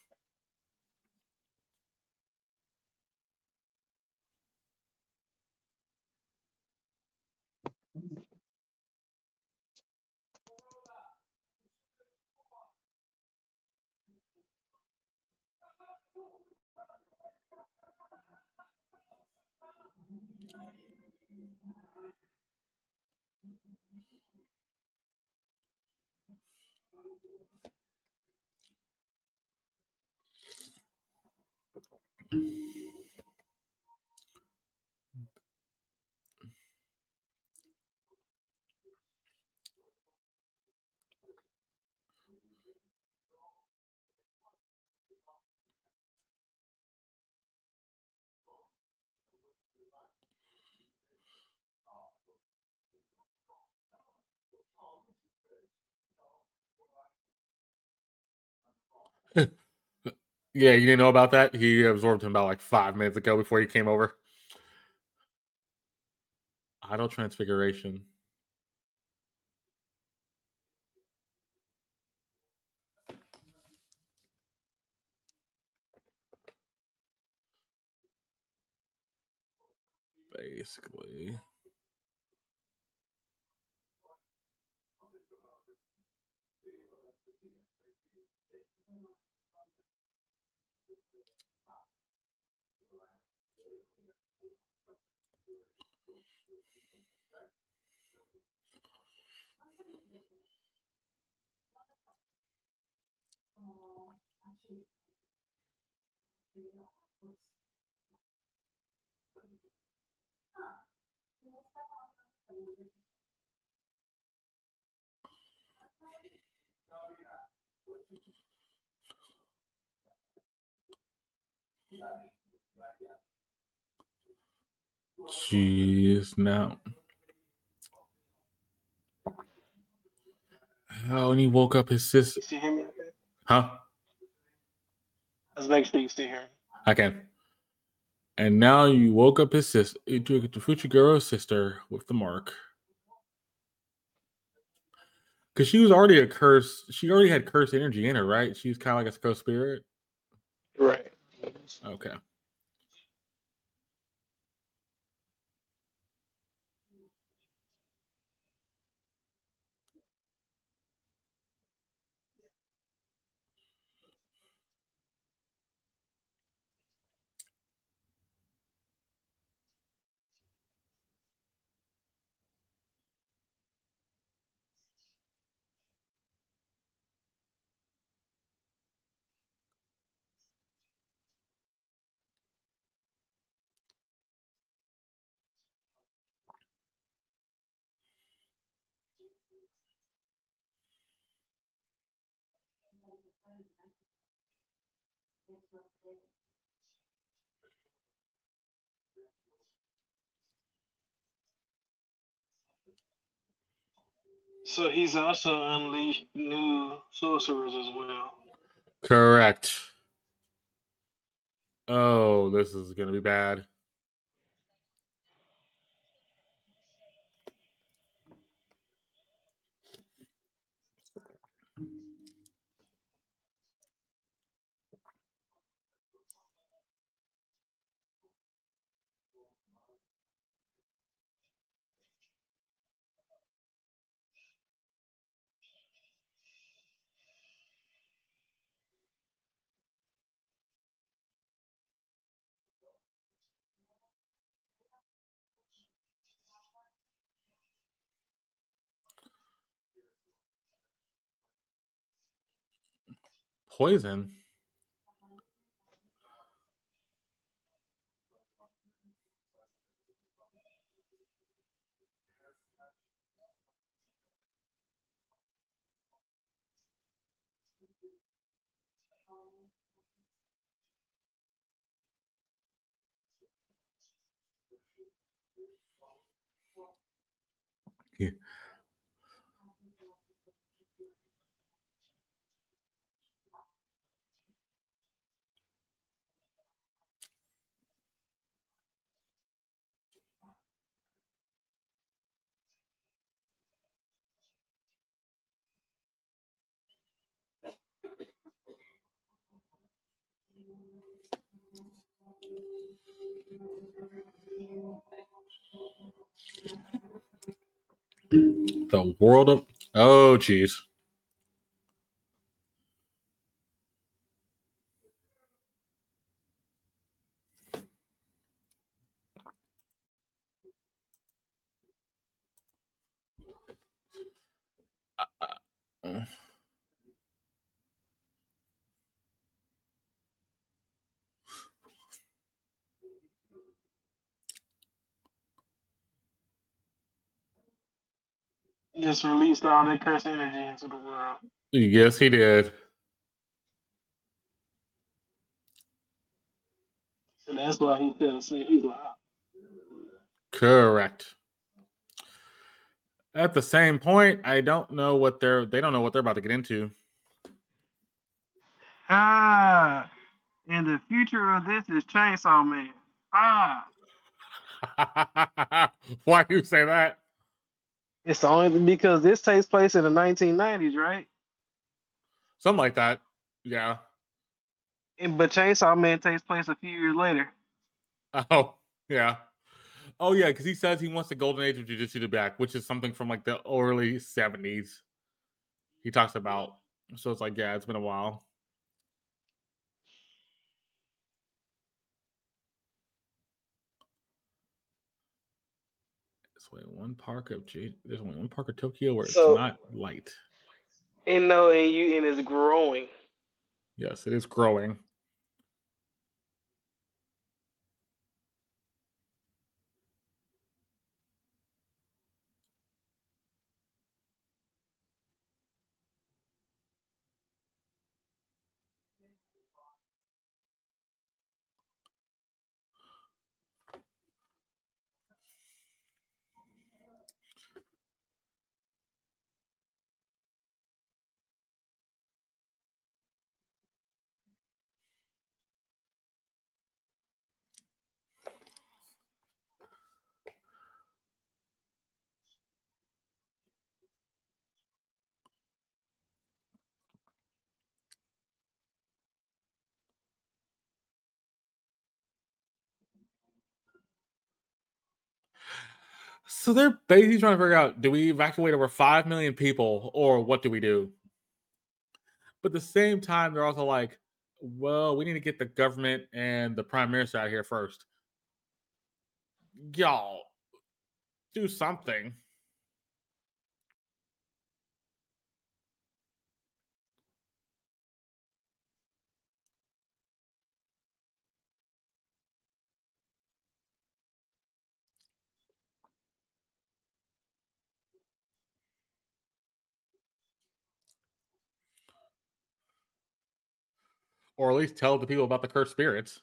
Yeah, you didn't know about that? He absorbed him about like five minutes ago before he came over. Idle transfiguration. Basically. Jeez, now. Oh, and he woke up his sister. You still hear me? Huh? Let's make sure you still hear me. I can. And now you woke up his sister, eh, the Fushiguro's sister with the mark. Because she was already a curse. She already had cursed energy in her, right? She was kind of like a ghost spirit. Right. Okay. So he's also unleashed new sorcerers as well. Correct. Oh, this is gonna be bad. Poison. The world of oh jeez. Uh, Just released all that cursed energy into the world. Yes, he did. So that's why he fell asleep. He's like, Correct. At the same point, I don't know what they're they don't know what they're about to get into. ah, and the future of this is Chainsaw Man. Ah, Why do you say that? It's only because this takes place in the 1990s, right? Something like that. Yeah. And but Chainsaw Man takes place a few years later. Oh, yeah. Oh, yeah, because he says he wants the golden age of jujutsu to back, which is something from like the early 70s. He talks about. So it's like, yeah, it's been a while. Only one park of J- there's only one park of Tokyo where it's So- not light. And no, and you and it's growing. Yes, it is growing. So they're basically trying to figure out do we evacuate over 5 million people or what do we do? But at the same time, they're also like, well, we need to get the government and the prime minister out here first. Y'all, do something. Or at least tell the people about the cursed spirits.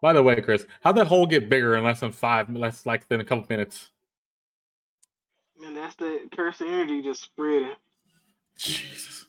By the way, Chris, how'd that hole get bigger in less than five, less like than a couple minutes? Man, that's the cursed energy just spreading. Jesus.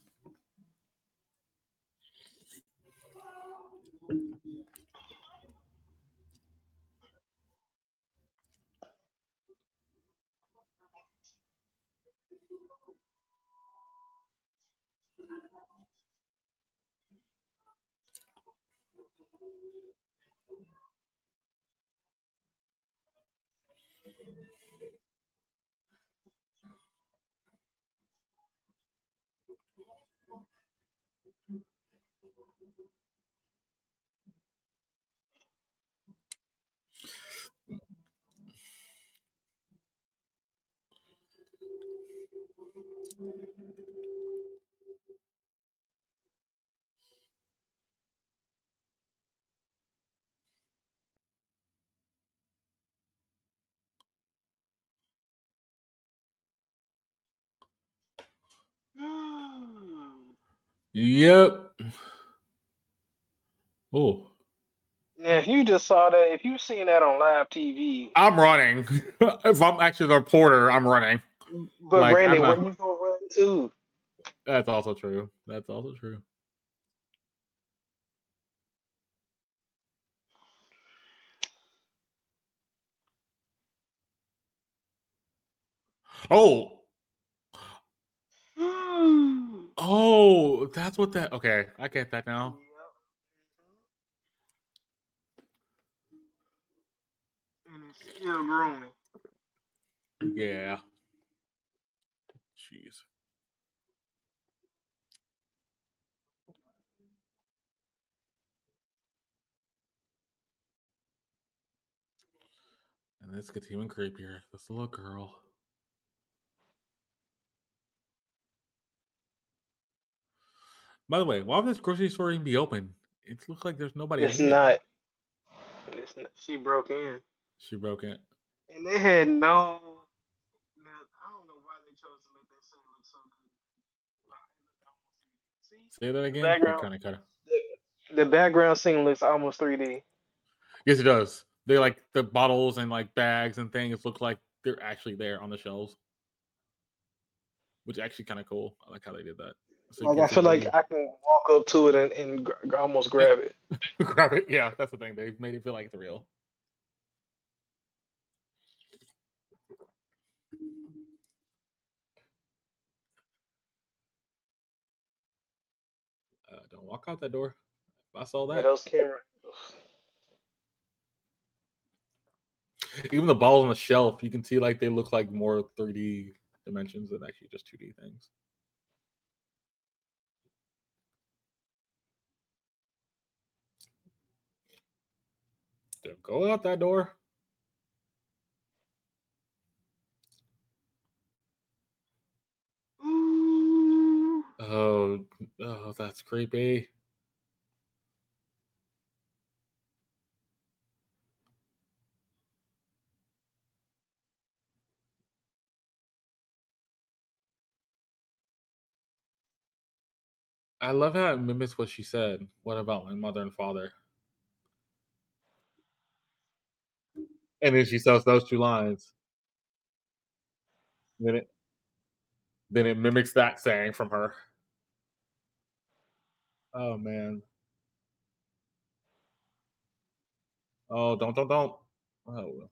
Yep. Oh, Yeah, if you just saw that, if you've seen that on live TV, I'm running. if I'm actually the reporter, I'm running. but Like, I'm where you gonna run to? That's also true. That's also true. Oh, oh, that's what that. Okay, I get that now. Growing. Yeah. Jeez. And this gets even creepier. This little girl. By the way, why would this grocery store even be open? It looks like there's nobody. It's in it. not. It's not. She broke in, She broke in. and they had no. Now, I don't know why they chose to make that scene look so good. See, Say that again. Background. Kind of, kind of. the background scene looks almost 3D. Yes, it does. They like the bottles and like bags and things look like they're actually there on the shelves, which is actually kind of cool. I like how they did that. Like I feel like I can walk up to it and, and gr- almost grab it. grab it. Yeah, that's the thing. They made it feel like it's real. Uh, don't walk out that door. If I saw that. those camera. Even the balls on the shelf, you can see like they look like more 3D dimensions than actually just 2D things. Go out that door. Oh, oh, that's creepy. I love how it mimics what she said. What about my mother and father? And then she says those two lines. Then it then it mimics that saying from her. Oh man. Oh, don't don't don't. Oh well.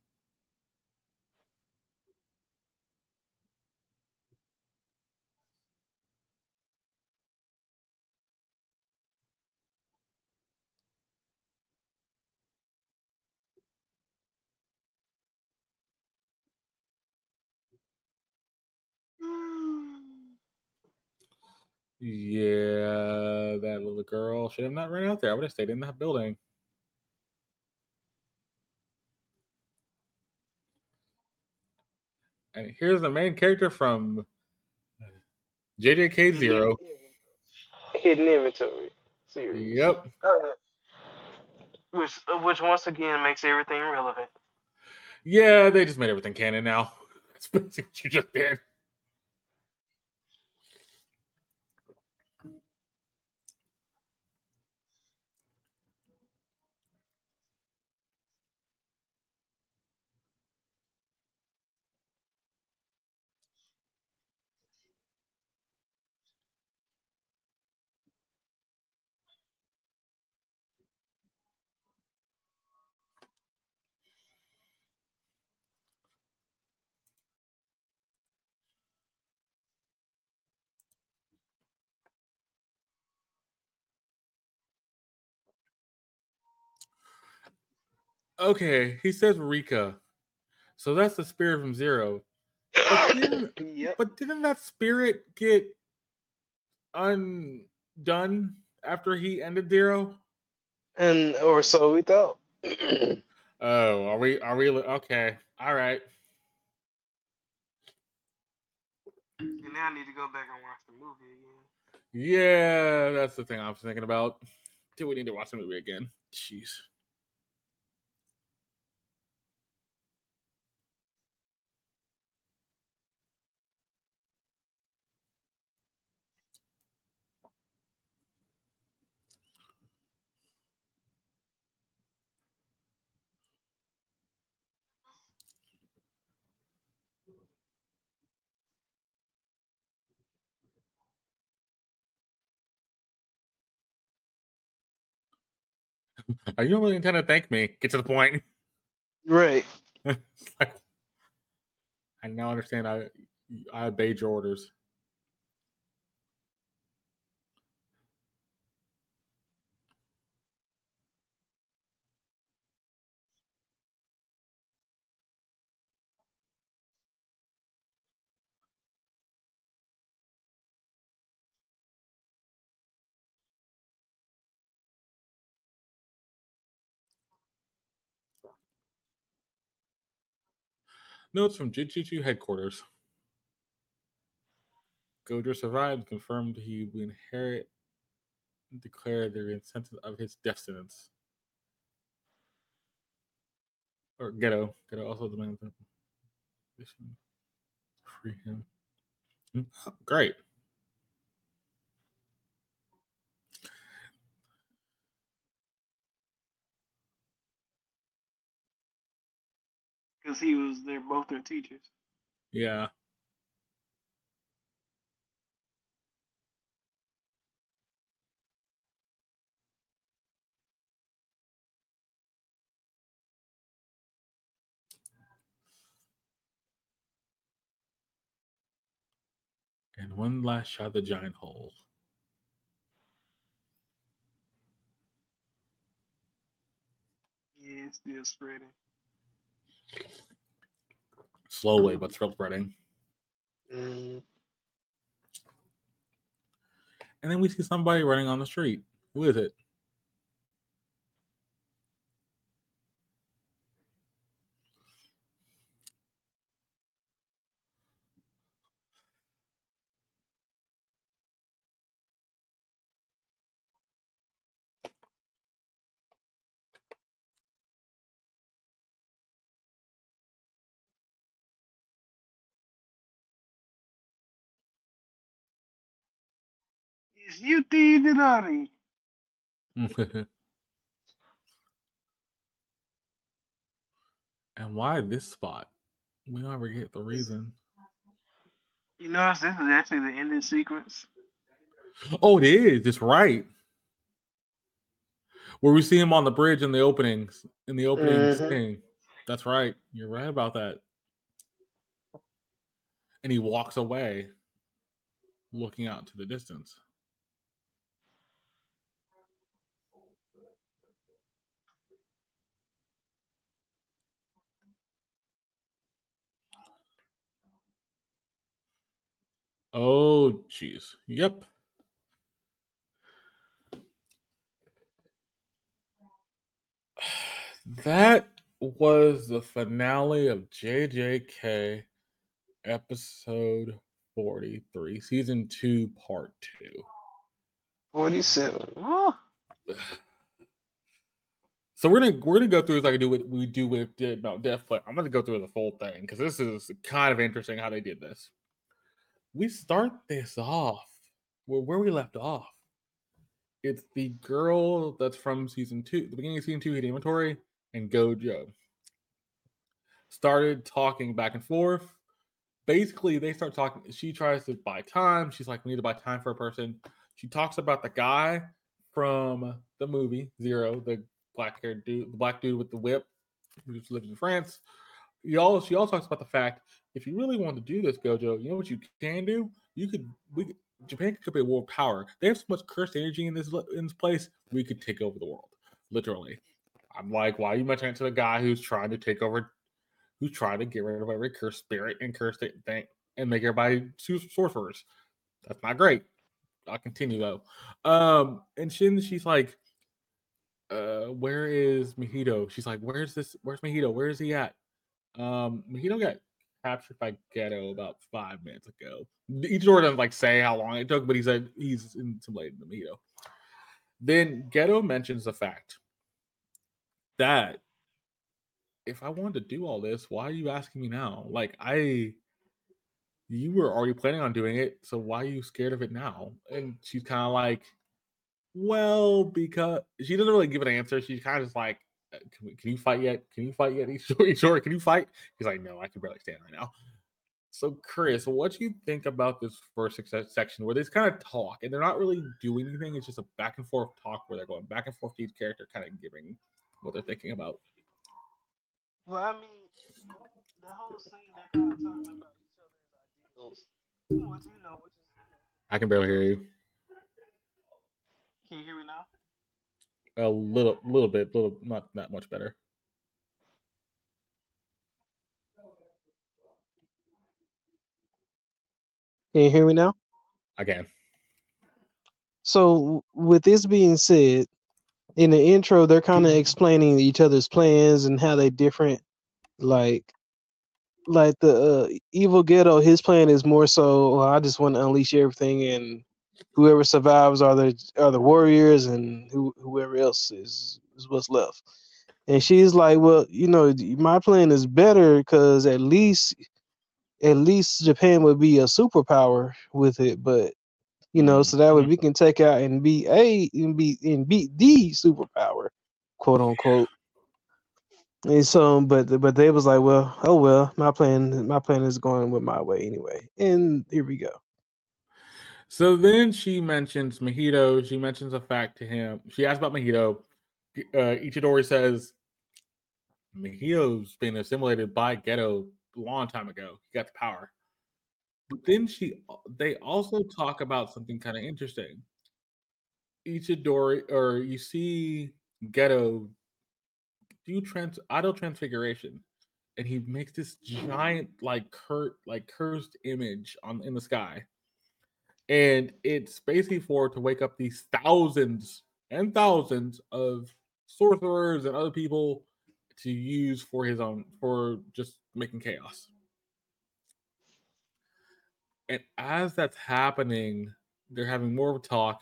Yeah, that little girl should have not run out there. I would have stayed in that building. And here's the main character from JJK Zero. Hidden inventory series. Yep. Uh, which, uh, which once again makes everything relevant. Yeah, they just made everything canon now. That's basically what you just did. Okay, he says Rika. So that's the spirit from Zero. But didn't, yep. but didn't that spirit get undone after he ended Zero? And or so we thought. Oh, are we are we okay. All right. And now I need to go back and watch the movie again. Yeah, that's the thing I was thinking about. Do we need to watch the movie again? Jeez. Are you really intend to thank me? Get to the point. Right. I now understand. I I obeyed your orders. Notes from Jujutsu headquarters. Gojo survived, confirmed he will inherit and declare the incentive of his descendants. Or Geto. Geto also demands free him. Mm, Great. Because he was they're both their teachers. Yeah. And one last shot of the giant hole. Yeah, it's still spreading. Slowly, but still spreading. Mm, And then we see somebody running on the street. Who is it? It's Yuti Minari. and why this spot? We don't ever get the reason. You notice this is actually the ending sequence. Oh, it is. It's right. Where we see him on the bridge in the openings, in the opening Mhm. thing. That's right. You're right about that. And he walks away, looking out to the distance. Oh, jeez. Yep. That was the finale of JJK episode 43, season 2, part 2. 47. So we're gonna we're gonna go through as I do what we do with Mount Death but I'm gonna go through the full thing because this is kind of interesting how they did this. We start this off where where we left off. It's the girl that's from season two, the beginning of season two, Hidden Inventory, and Gojo. Started talking back and forth. Basically, they start talking. She tries to buy time. She's like, we need to buy time for a person. She talks about the guy from the movie Zero, the black haired dude, the black dude with the whip who lives in France. Also, she also talks about the fact if you really want to do this, Gojo, you know what you can do? You could we Japan could be a world power. They have so much cursed energy in this in this place. We could take over the world, literally. I'm like, why are you mentioning it to the guy who's trying to take over, who's trying to get rid of every cursed spirit and cursed thing and make everybody sorcerers? That's not great. I'll continue though. Um, and Shin, she's like, uh, where is Mahito? She's like, where's this? Where's Mahito? Where is he at? Um, Mahito got captured by Geto about five minutes ago. Itadori doesn't like say how long it took, but he said he's in the Mahito. Then Geto mentions the fact that if I wanted to do all this, why are you asking me now? Like I you were already planning on doing it, so why are you scared of it now? And she's kind of like, well, because she doesn't really give an answer. She's kind of just like, Uh, can, we, can you fight yet? Can you fight yet? He's sure, sure. Can you fight? He's like, no, I can barely stand right now. So, Chris, what do you think about this first section where they kind of talk and they're not really doing anything? It's just a back and forth talk where they're going back and forth to each character, kind of giving what they're thinking about. Well, I mean, the whole scene they're kind of talking about each other's ideals. You you know, which is, I can barely hear you. Can you hear me now? A little, little bit, little, not that much better. Can you hear me now? Again. So, with this being said, in the intro, they're kind of explaining each other's plans and how they different. Like, like the uh, evil Geto, his plan is more so. Well, I just want to unleash everything, and whoever survives are the are the warriors, and who, whoever else is is what's left. And she's like, well, you know, my plan is better because at least at least Japan would be a superpower with it, but you know, so that way mm-hmm. we can take out and be a and be and beat the superpower, quote unquote. And so, but but they was like, well, oh well, my plan my plan is going with my way anyway, and here we go. So then she mentions Mahito. She mentions a fact to him. She asks about Mahito. Uh, Itadori says Mahito's been assimilated by Geto a long time ago. He got the power. But then she, they also talk about something kind of interesting. Itadori, or you see Geto do trans auto transfiguration, and he makes this giant like curt like cursed image on in the sky and it's basically for to wake up these thousands and thousands of sorcerers and other people to use for his own for just making chaos and as that's happening they're having more of a talk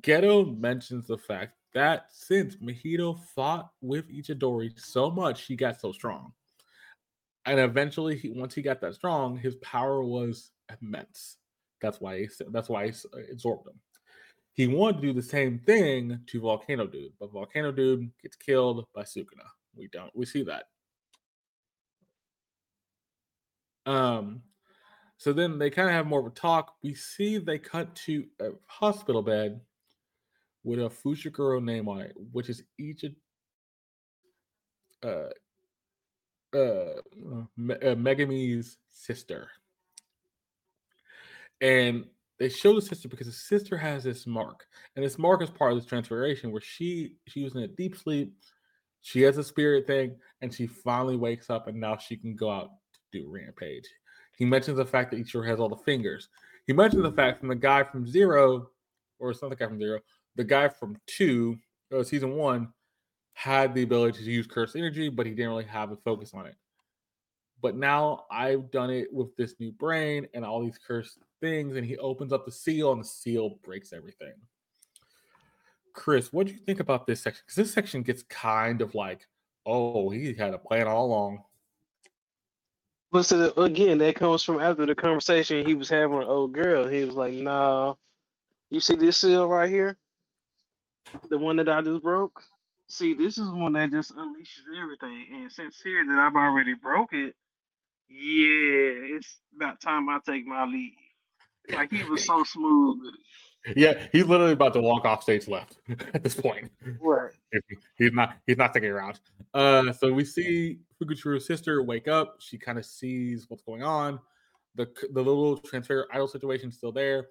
Geto mentions the fact that since Mahito fought with Itadori so much, he got so strong. And eventually, he, once he got that strong, his power was immense. That's why he, that's why he uh, absorbed him. He wanted to do the same thing to Volcano Dude, but Volcano Dude gets killed by Sukuna. We don't we see that. Um so then they kind of have more of a talk. We see they cut to a hospital bed with a Fushiguro name on it, which is each uh uh, uh Megumi's sister and they show the sister because the sister has this mark, and this mark is part of this transformation where she she was in a deep sleep. She has a spirit thing, and she finally wakes up, and now she can go out to do rampage. He mentions the fact that Ichiro has all the fingers. He mentions the fact from the guy from Zero, or it's not the guy from Zero, the guy from Two, uh, season one, had the ability to use cursed energy, but he didn't really have a focus on it. But now I've done it with this new brain and all these cursed things, and he opens up the seal, and the seal breaks everything. Chris, what do you think about this section? Because this section gets kind of like, oh, he had a plan all along. But so again, that comes from after the conversation he was having with old girl. He was like, "Nah, you see this seal right here, the one that I just broke. See, this is one that just unleashes everything. And since here that I've already broke it, yeah, it's about time I take my leave. Like he was so smooth. Yeah, he's literally about to walk off stage left at this point. Right. He's not. He's not sticking around. Uh, so we see Fushiguro's sister wake up. She kind of sees what's going on. The the little transfer idol situation is still there.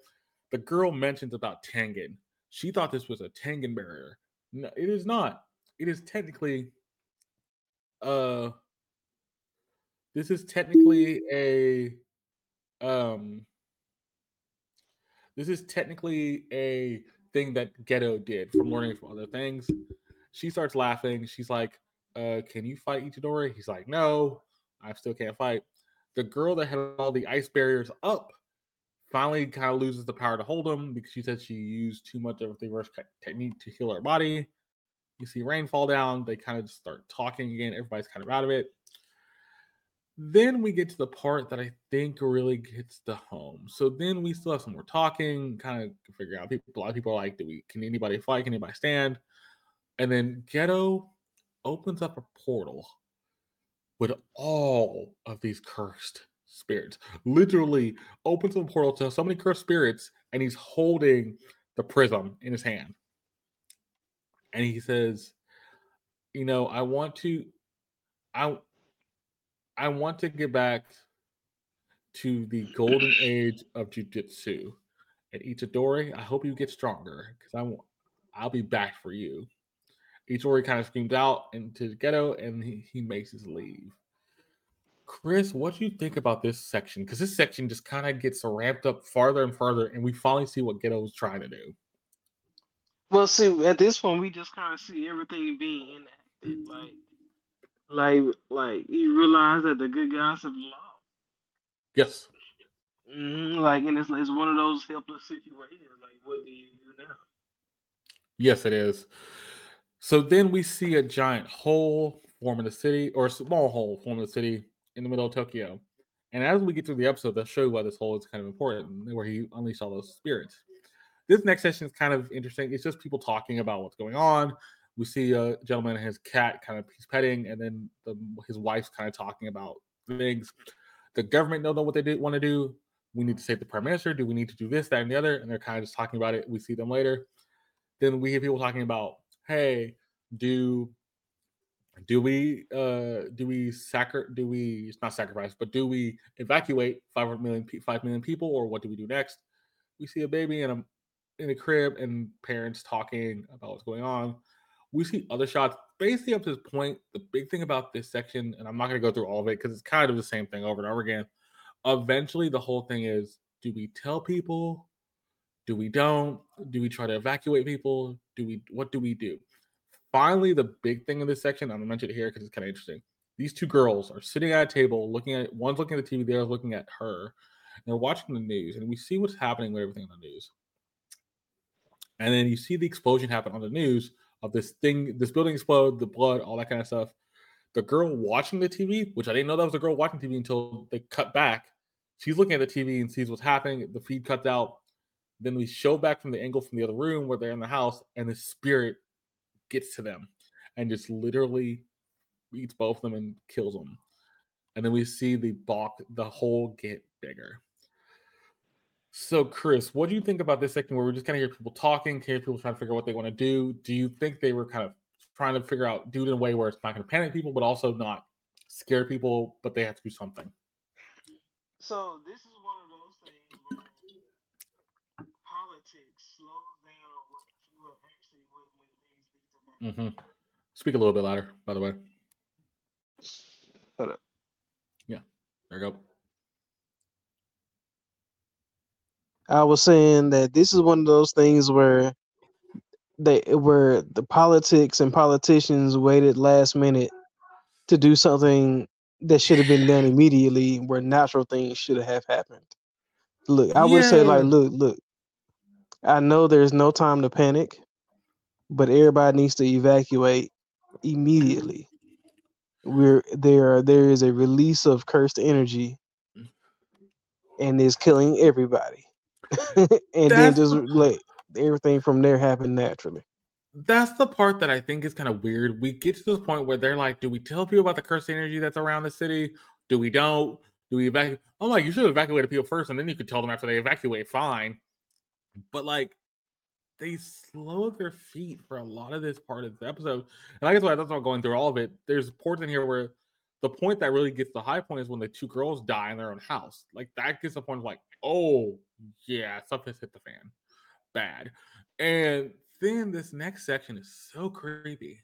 The girl mentions about Tengen. She thought this was a Tengen barrier. No, it is not. It is technically uh this is technically a um this is technically a thing that Geto did from learning from other things. She starts laughing. She's like, uh, can you fight Itadori? He's like, no, I still can't fight. The girl that had all the ice barriers up finally kind of loses the power to hold him because she said she used too much of the reverse technique to heal her body. You see rain fall down. They kind of start talking again. Everybody's kind of out of it. Then we get to the part that I think really hits the home. So then we still have some more talking, kind of figure out people. A lot of people are like, "Do we? Can anybody fight? Can anybody stand?" And then Geto opens up a portal with all of these cursed spirits. Literally opens up a portal to so many cursed spirits, and he's holding the prism in his hand. And he says, You know, I want to I I want to get back to the golden age of jujutsu. And Itadori, I hope you get stronger because I want I'll be back for you. Itadori kind of screams out into the Geto and he, he makes his leave. Chris, what do you think about this section? Because this section just kind of gets ramped up farther and farther, and we finally see what Geto is trying to do. Well, see, at this point, we just kind of see everything being enacted. Like, like, like you realize that the good guys have lost. Yes. Mm-hmm, like, and it's, it's one of those helpless situations. Like, what do you do now? Yes, it is. So then we see a giant hole form in the city, or a small hole form in the city in the middle of Tokyo. And as we get through the episode, they'll show you why this hole is kind of important, where he unleashed all those spirits. This next session is kind of interesting. It's just people talking about what's going on. We see a gentleman and his cat kind of he's petting, and then the, his wife's kind of talking about things. The government don't know what they do, want to do. We need to save the prime minister. Do we need to do this, that, and the other? And they're kind of just talking about it. We see them later. Then we hear people talking about hey, do do we uh do we sacri- do we it's not sacrifice but do we evacuate 500 million 5 million people or what do we do next we see a baby in a in a crib and parents talking about what's going on we see other shots basically up to this point the big thing about this section and i'm not going to go through all of it because it's kind of the same thing over and over again eventually the whole thing is do we tell people do we don't? Do we try to evacuate people? Do we what do we do? Finally, the big thing in this section, I'm gonna mention it here because it's kind of interesting. These two girls are sitting at a table looking at one's looking at the TV, the other's looking at her. And they're watching the news, and we see what's happening with everything on the news. And then you see the explosion happen on the news of this thing, this building explode, the blood, all that kind of stuff. The girl watching the TV, which I didn't know that was a girl watching TV until they cut back. She's looking at the TV and sees what's happening. The feed cuts out. Then we show back from the angle from the other room where they're in the house, and the spirit gets to them and just literally eats both of them and kills them. And then we see the balk, the hole get bigger. So, Chris, what do you think about this section where we're just kind of hear people talking, hear people trying to figure out what they want to do? Do you think they were kind of trying to figure out, do it in a way where it's not going to panic people, but also not scare people, but they have to do something? So, this is one of those things where politics slow down. Mm-hmm. Speak a little bit louder, by the way. Hold up. Yeah, there you go. I was saying that this is one of those things where they where the politics and politicians waited last minute to do something that should have been done immediately where natural things should have happened. Look, I would say like look, look, I know there's no time to panic, but everybody needs to evacuate immediately. We're there there is a release of cursed energy mm. and is killing everybody. and then just the let everything from there happen naturally. that's the part that I think is kind of weird. We get to this point where they're like, do we tell people about the cursed energy that's around the city? Do we don't? Do we evacuate? I'm like, you should evacuate people first, and then you could tell them after they evacuate, fine. But like, they slow their feet for a lot of this part of the episode. And I guess why that's not going through all of it. There's parts in here where the point that really gets the high point is when the two girls die in their own house. Like that gets the point of like, oh yeah, has hit the fan. Bad. And then this next section is so creepy.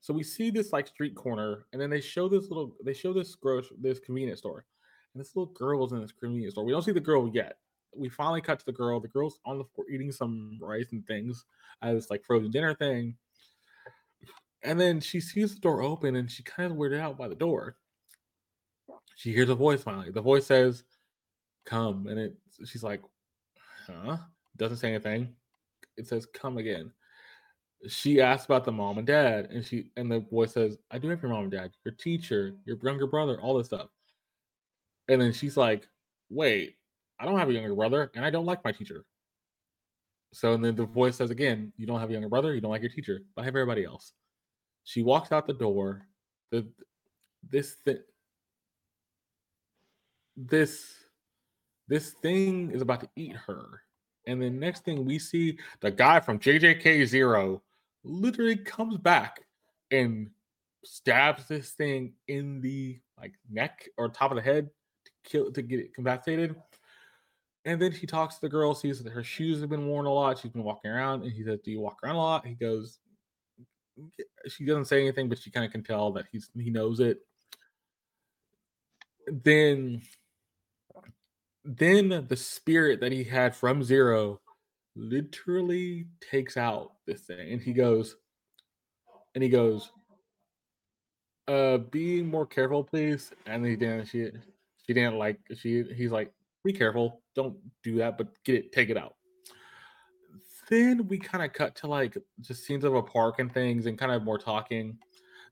So we see this like street corner, and then they show this little they show this gross this convenience store. And this little girl girl's in this convenience store. We don't see the girl yet. We finally cut to the girl. The girl's on the floor eating some rice and things as this like frozen dinner thing. And then she sees the door open and she kind of weirded out by the door. She hears a voice finally. The voice says, Come. And it she's like, Huh? Doesn't say anything. It says, Come again. She asks about the mom and dad, and she and the voice says, I do have your mom and dad, your teacher, your younger brother, all this stuff. And then she's like, Wait, I don't have a younger brother, and I don't like my teacher. So and then the voice says again, You don't have a younger brother, you don't like your teacher, but I have everybody else. She walks out the door. The this thing this this thing is about to eat her. And then next thing we see the guy from JJK Zero literally comes back and stabs this thing in the like neck or top of the head to kill to get it incapacitated. And then he talks to the girl, sees that her shoes have been worn a lot. She's been walking around, and he says, "Do you walk around a lot?" He goes, she doesn't say anything, but she kind of can tell that he's he knows it. Then, then the spirit that he had from zero literally takes out this thing, and he goes, and he goes, uh, be more careful, please. And he didn't. She she didn't like. She he's like, be careful, don't do that, but get it, take it out then we kind of cut to like just scenes of a park and things and kind of more talking.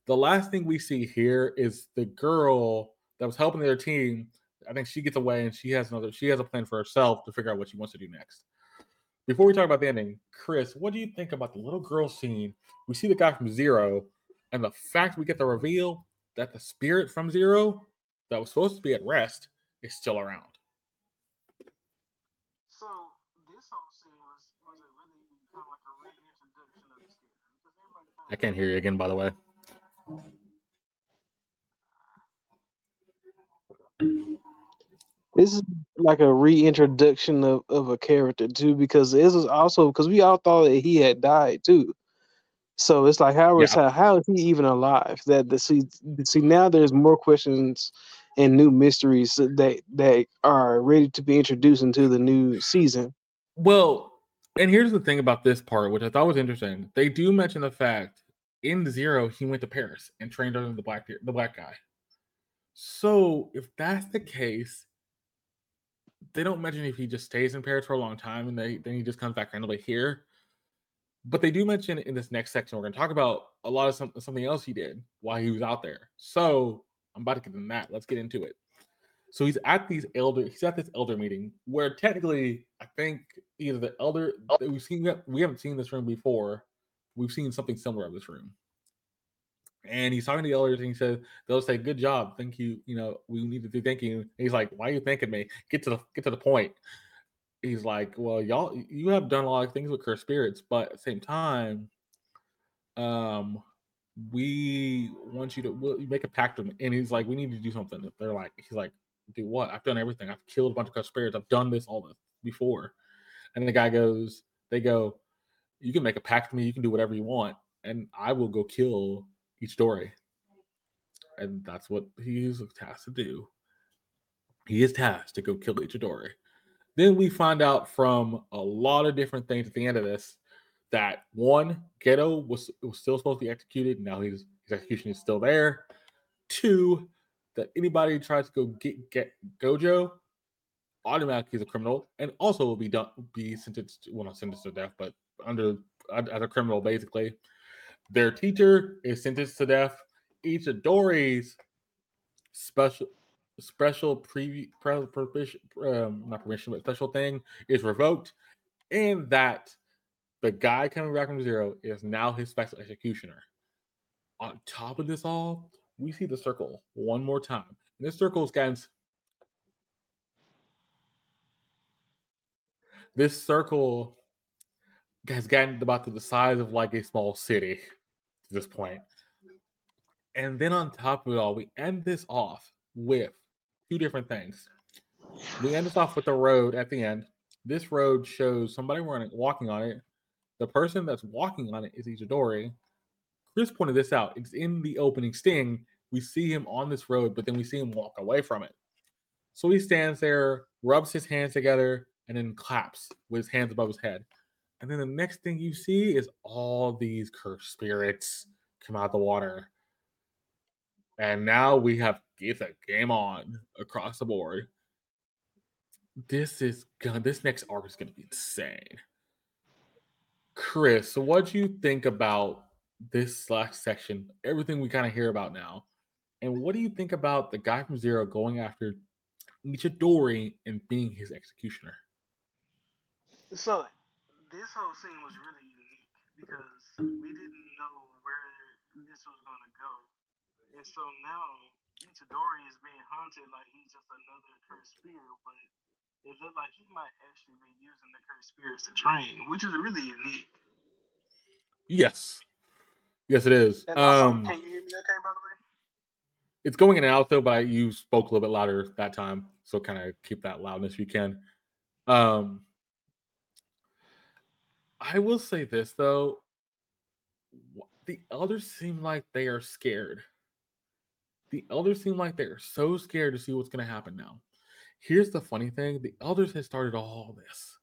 The last thing we see here is the girl that was helping their team. I think she gets away and she has another, she has a plan for herself to figure out what she wants to do next. Before we talk about the ending, Chris, what do you think about the little girl scene? We see the guy from Zero, and the fact we get the reveal that the spirit from Zero that was supposed to be at rest is still around. So this whole scene was, was it really kind of like a reintroduction of the spirit? I can't hear you again, by the way. This is like a reintroduction of, of a character too, because this is also because we all thought that he had died too. So it's like how is Yeah. how, how is he even alive? That the see see now there's more questions and new mysteries that that are ready to be introduced into the new season. Well, and here's the thing about this part, which I thought was interesting. They do mention the fact in Zero he went to Paris and trained under the black the black guy. So if that's the case, they don't mention if he just stays in Paris for a long time and they, then he just comes back randomly here. But they do mention in this next section we're going to talk about a lot of some, something else he did while he was out there. So I'm about to get into that. Let's get into it. So he's at these elder. He's at this elder meeting where technically, I think either the elder we've seen that we haven't seen this room before. We've seen something similar of this room, and he's talking to the elders, and he says they'll say, "Good job, thank you. You know, we need to do thank you." And he's like, "Why are you thanking me? Get to the get to the point." He's like, "Well, y'all, you have done a lot of things with cursed spirits, but at the same time, um, we want you to we'll make a pact with me." And he's like, "We need to do something." They're like, "He's like." do what? I've done everything. I've killed a bunch of cursed spirits. I've done this all this before. And the guy goes, they go, you can make a pact with me. You can do whatever you want, and I will go kill each Dory. And that's what he's tasked to do. He is tasked to go kill each Dory. Then we find out from a lot of different things at the end of this that one Geto was was still supposed to be executed. Now his, his execution is still there. Two, that anybody who tries to go get get Gojo automatically is a criminal and also will be done be sentenced well not sentenced to death but under as a criminal basically their teacher is sentenced to death. Itadori's special special pre, pre, permission um, not permission but special thing is revoked and that the guy coming back from zero is now his special executioner. On top of this all we see the circle one more time. And this circle is this circle has gotten about to the size of like a small city this point. And then on top of it all, we end this off with two different things. We end this off with the road at the end. This road shows somebody running, walking on it. The person that's walking on it is Itadori. Chris pointed this out. It's in the opening sting. We see him on this road, but then we see him walk away from it. So he stands there, rubs his hands together, and then claps with his hands above his head. And then the next thing you see is all these cursed spirits come out of the water. And now we have get the game on across the board. This is gonna this next arc is gonna be insane. Chris, so what do you think about this last section? Everything we kind of hear about now. And what do you think about the guy from Zero going after Itadori and being his executioner? So this whole scene was really unique because we didn't know where this was gonna go, and so now Itadori is being haunted like he's just another cursed spirit, but it looked like he might actually be using the cursed spirits to train, which is really unique. Yes, yes, it is. Um, can you hear me okay, by the way? it's going in and out though, but you spoke a little bit louder that time, so kind of keep that loudness if you can. Um, I will say this though, the elders seem like they are scared. The elders seem like they are so scared to see what's going to happen now. Here's the funny thing: the elders had started all this.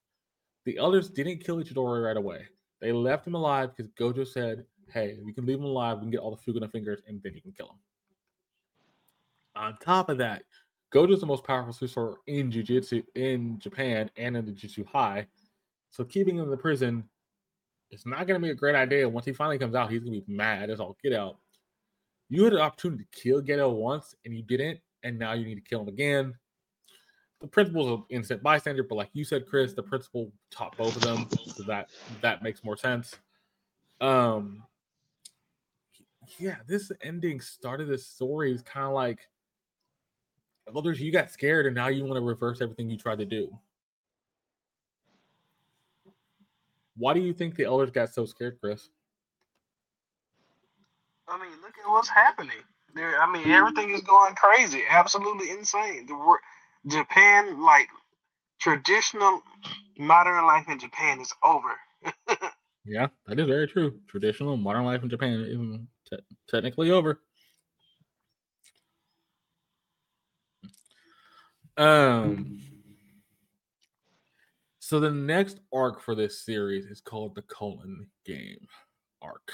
The elders didn't kill Itadori right away. They left him alive because Gojo said, "Hey, we can leave him alive. We can get all the Sukuna fingers, and then you can kill him." On top of that, Gojo is the most powerful sorcerer in Jujutsu in Japan and in the Jujutsu High. So keeping him in the prison is not going to be a great idea. Once he finally comes out, he's going to be mad as all get out. You had an opportunity to kill Geto once and you didn't, and now you need to kill him again. The principal's an innocent bystander, but like you said, Chris, the principal taught both of them, so that that makes more sense. Um, yeah, this ending started this story is kind of like others. You got scared, and now you want to reverse everything you tried to do. Why do you think the elders got so scared, Chris? I mean, look at what's happening. There, I mean, everything is going crazy, absolutely insane. The wor- Japan, like traditional modern life in Japan, is over. Yeah, that is very true. Traditional modern life in Japan is te- technically over. Um. So the next arc for this series is called the Culling Game arc.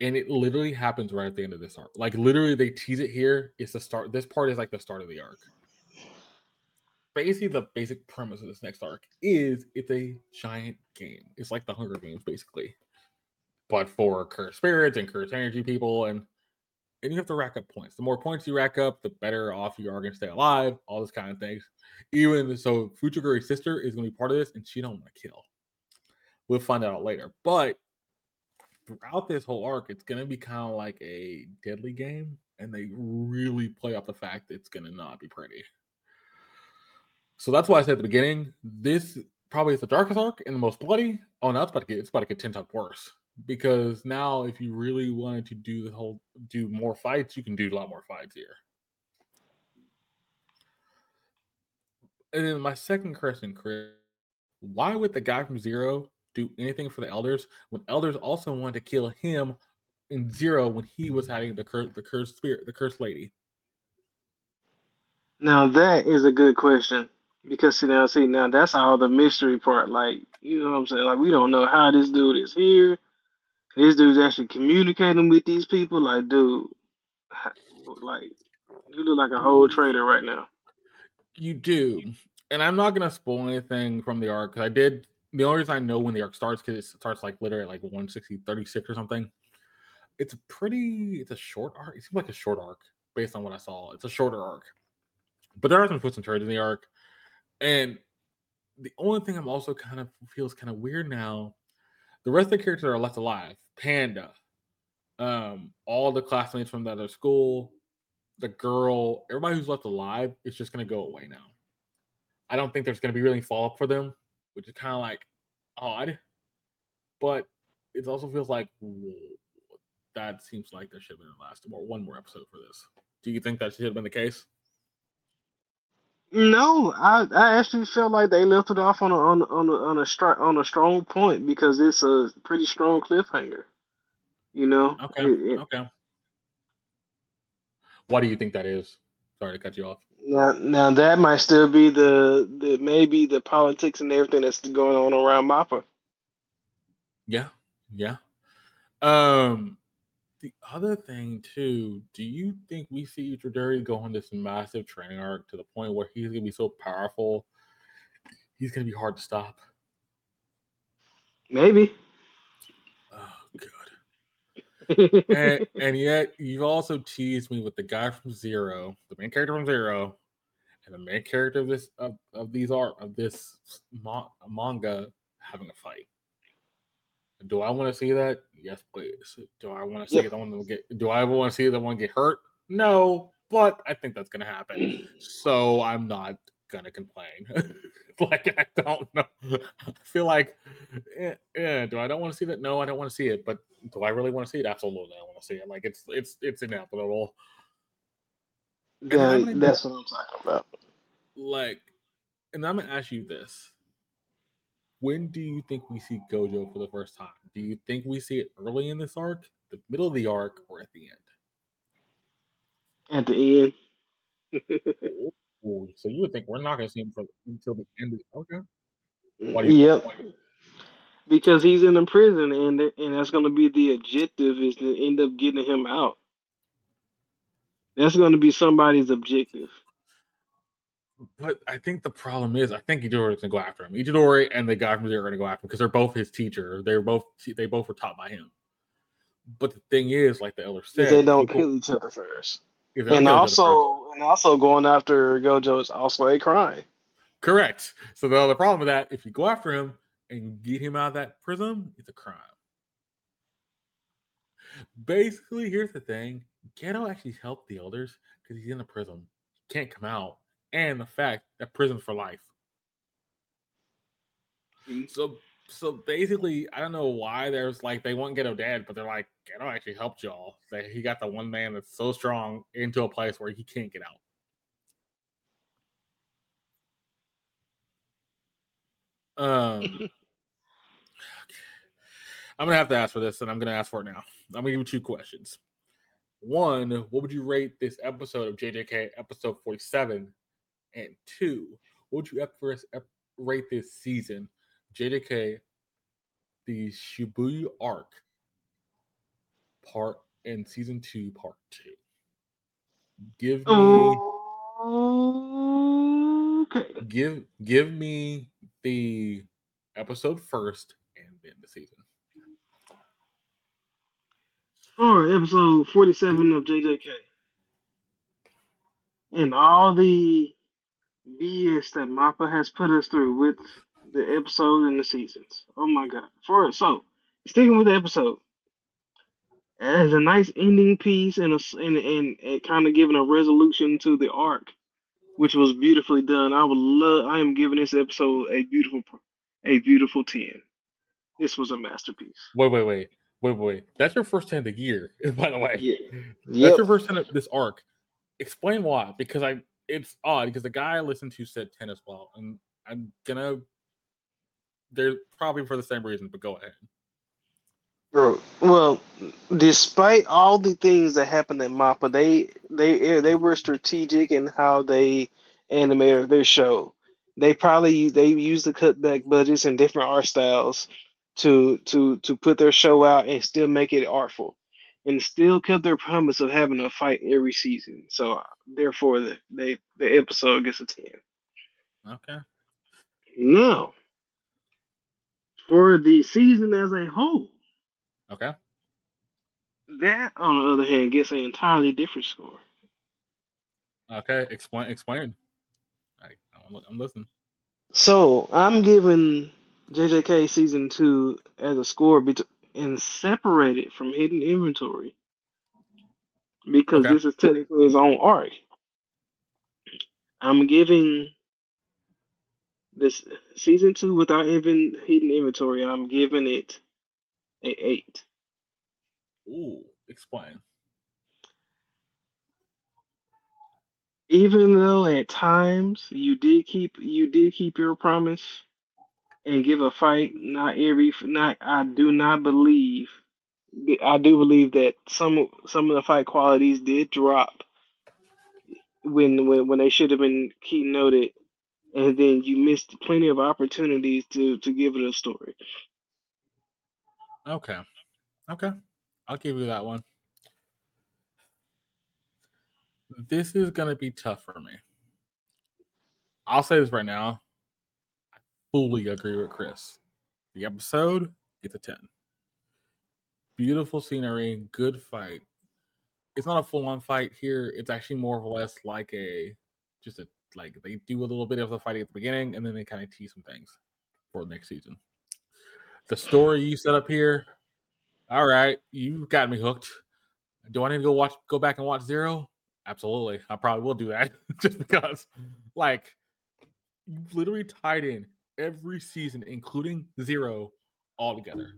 And it literally happens right at the end of this arc. Like literally they tease it here. It's the start. This part is like the start of the arc. Basically, the basic premise of this next arc is it's a giant game. It's like the Hunger Games, basically. But for cursed spirits and cursed energy people, and and you have to rack up points. The more points you rack up, the better off you are going to stay alive. All this kind of things. Even so, Fushiguro's sister is going to be part of this, and she don't want to kill. We'll find out later. But throughout this whole arc, it's going to be kind of like a deadly game, and they really play off the fact it's going to not be pretty. So that's why I said at the beginning, this probably is the darkest arc and the most bloody. Oh, now it's about to get it's about to get ten times worse because now if you really wanted to do the whole do more fights, you can do a lot more fights here. And then my second question, Chris, why would the guy from Zero do anything for the elders when elders also wanted to kill him in Zero when he was having the curse the cursed spirit, the cursed lady? Now that is a good question. Because see now, see now, that's all the mystery part. Like, you know what I'm saying? Like, we don't know how this dude is here. This dude's actually communicating with these people. Like, dude, like, you look like a whole traitor right now. You do, and I'm not gonna spoil anything from the arc I did. The only reason I know when the arc starts because it starts like literally like 160, 36 or something. It's a pretty. It's a short arc. It seems like a short arc based on what I saw. It's a shorter arc, but there are some twists and turns in the arc, and the only thing I'm also kind of feels kind of weird now. The rest of the characters are left alive. Panda, um, all the classmates from the other school, the girl, everybody who's left alive is just gonna go away now. I don't think there's gonna be really follow up for them, which is kind of like odd. But it also feels like whoa, that seems like there should have been a last one more episode for this. Do you think that should have been the case? No, I, I actually felt like they left it off on a on a, on a, on a stri- on a strong point because it's a pretty strong cliffhanger. You know. Okay. It- it- Okay. Why do you think that is? Sorry to cut you off. now, now that might still be the the maybe the politics and everything that's going on around Mappa. Yeah, yeah. Um, the other thing too, do you think we see Itadori go on this massive training arc to the point where he's gonna be so powerful, he's gonna be hard to stop? Maybe. Oh, good. And, and yet, you've also teased me with the guy from Zero, the main character from Zero, and the main character of this of, of these art of this ma- manga having a fight. Do I want to see that? Yes, please. Do I want to see the one get? Do I want to see the one get hurt? No, but I think that's gonna happen. So I'm not gonna complain. like I don't know. I feel like, eh, yeah. Do I don't want to see that? No, I don't want to see it. But do I really want to see it? Absolutely, I want to see it. Like it's it's it's inevitable. Yeah, that's what I'm talking about. Like, and I'm gonna ask you this: When do you think we see Gojo for the first time? Do you think we see it early in this arc, the middle of the arc, or at the end? At the end. Ooh, so you would think we're not gonna see him for, until the end of the okay? Why do you Yep. Because he's in the prison, and and that's going to be the objective is to end up getting him out. That's going to be somebody's objective. But I think the problem is, I think Itadori's gonna go after him. Itadori and the guy from Zero are gonna go after him because they're both his teacher. They're both they both were taught by him. But the thing is, like the elder said, they don't people- kill each other first, if they don't and other first- also and also going after Gojo is also a crime. correct. So the other problem with that, if you go after him and get him out of that prison, it's a crime. Basically, here's the thing: Geto actually helped the elders because he's in the prison, he can't come out, and the fact that prison for life. So so basically, I don't know why there's like they want Geto dead, but they're like Geto actually helped y'all. They, he got the one man that's so strong into a place where he can't get out. Um, I'm gonna have to ask for this, and I'm gonna ask for it now. I'm gonna give you two questions. One, what would you rate this episode of JJK episode 47? And two, what would you ep- first ep- rate this season, JJK, the Shibuya arc, part and season two, part two? Give me, okay. give, give me the episode first, and then the season. All right, episode 47 of JJK. And all the BS that Mappa has put us through with the episode and the seasons. Oh my god. For so sticking with the episode. As a nice ending piece and a and, and, and kind of giving a resolution to the arc, which was beautifully done. I would love I am giving this episode a beautiful a beautiful 10. This was a masterpiece. Wait, wait, wait, wait, wait. That's your first 10 of the year, by the way. Yeah. That's Yep. your first 10 of this arc. Explain why. Because I it's odd because the guy I listened to said tennis ball. And I'm gonna they're probably for the same reason, but go ahead. Bro, well, despite all the things that happened at Mappa, they they eh, they were strategic in how they animated their show. they probably they used the cutback budgets and different art styles to to to put their show out and still make it artful and still kept their promise of having a fight every season. So therefore the they the episode gets a 10. Okay. Now for the season as a whole, Okay. that on the other hand gets an entirely different score. Okay. Explain. Explain. I, I'm, I'm listening. So I'm giving JJK season two as a score bet- and separate it from hidden inventory because Okay. this is technically his own arc. I'm giving this season two without even hidden inventory. I'm giving it a eight. Ooh. Explain. Even though at times you did keep you did keep your promise and give a fight, not every not I do not believe I do believe that some some of the fight qualities did drop when when, when they should have been key noted and then you missed plenty of opportunities to to give it a story. Okay. Okay. I'll give you that one. This is going to be tough for me. I'll say this right now. Fully agree with Chris. The episode gets a 10. Beautiful scenery, good fight. It's not a full on fight here. It's actually more or less like a just a like they do a little bit of the fighting at the beginning and then they kind of tease some things for next season. The story you set up here, all right, you got me hooked. Do I need to go watch go back and watch Zero? Absolutely. I probably will do that just because like you literally tied in every season, including Zero, all together.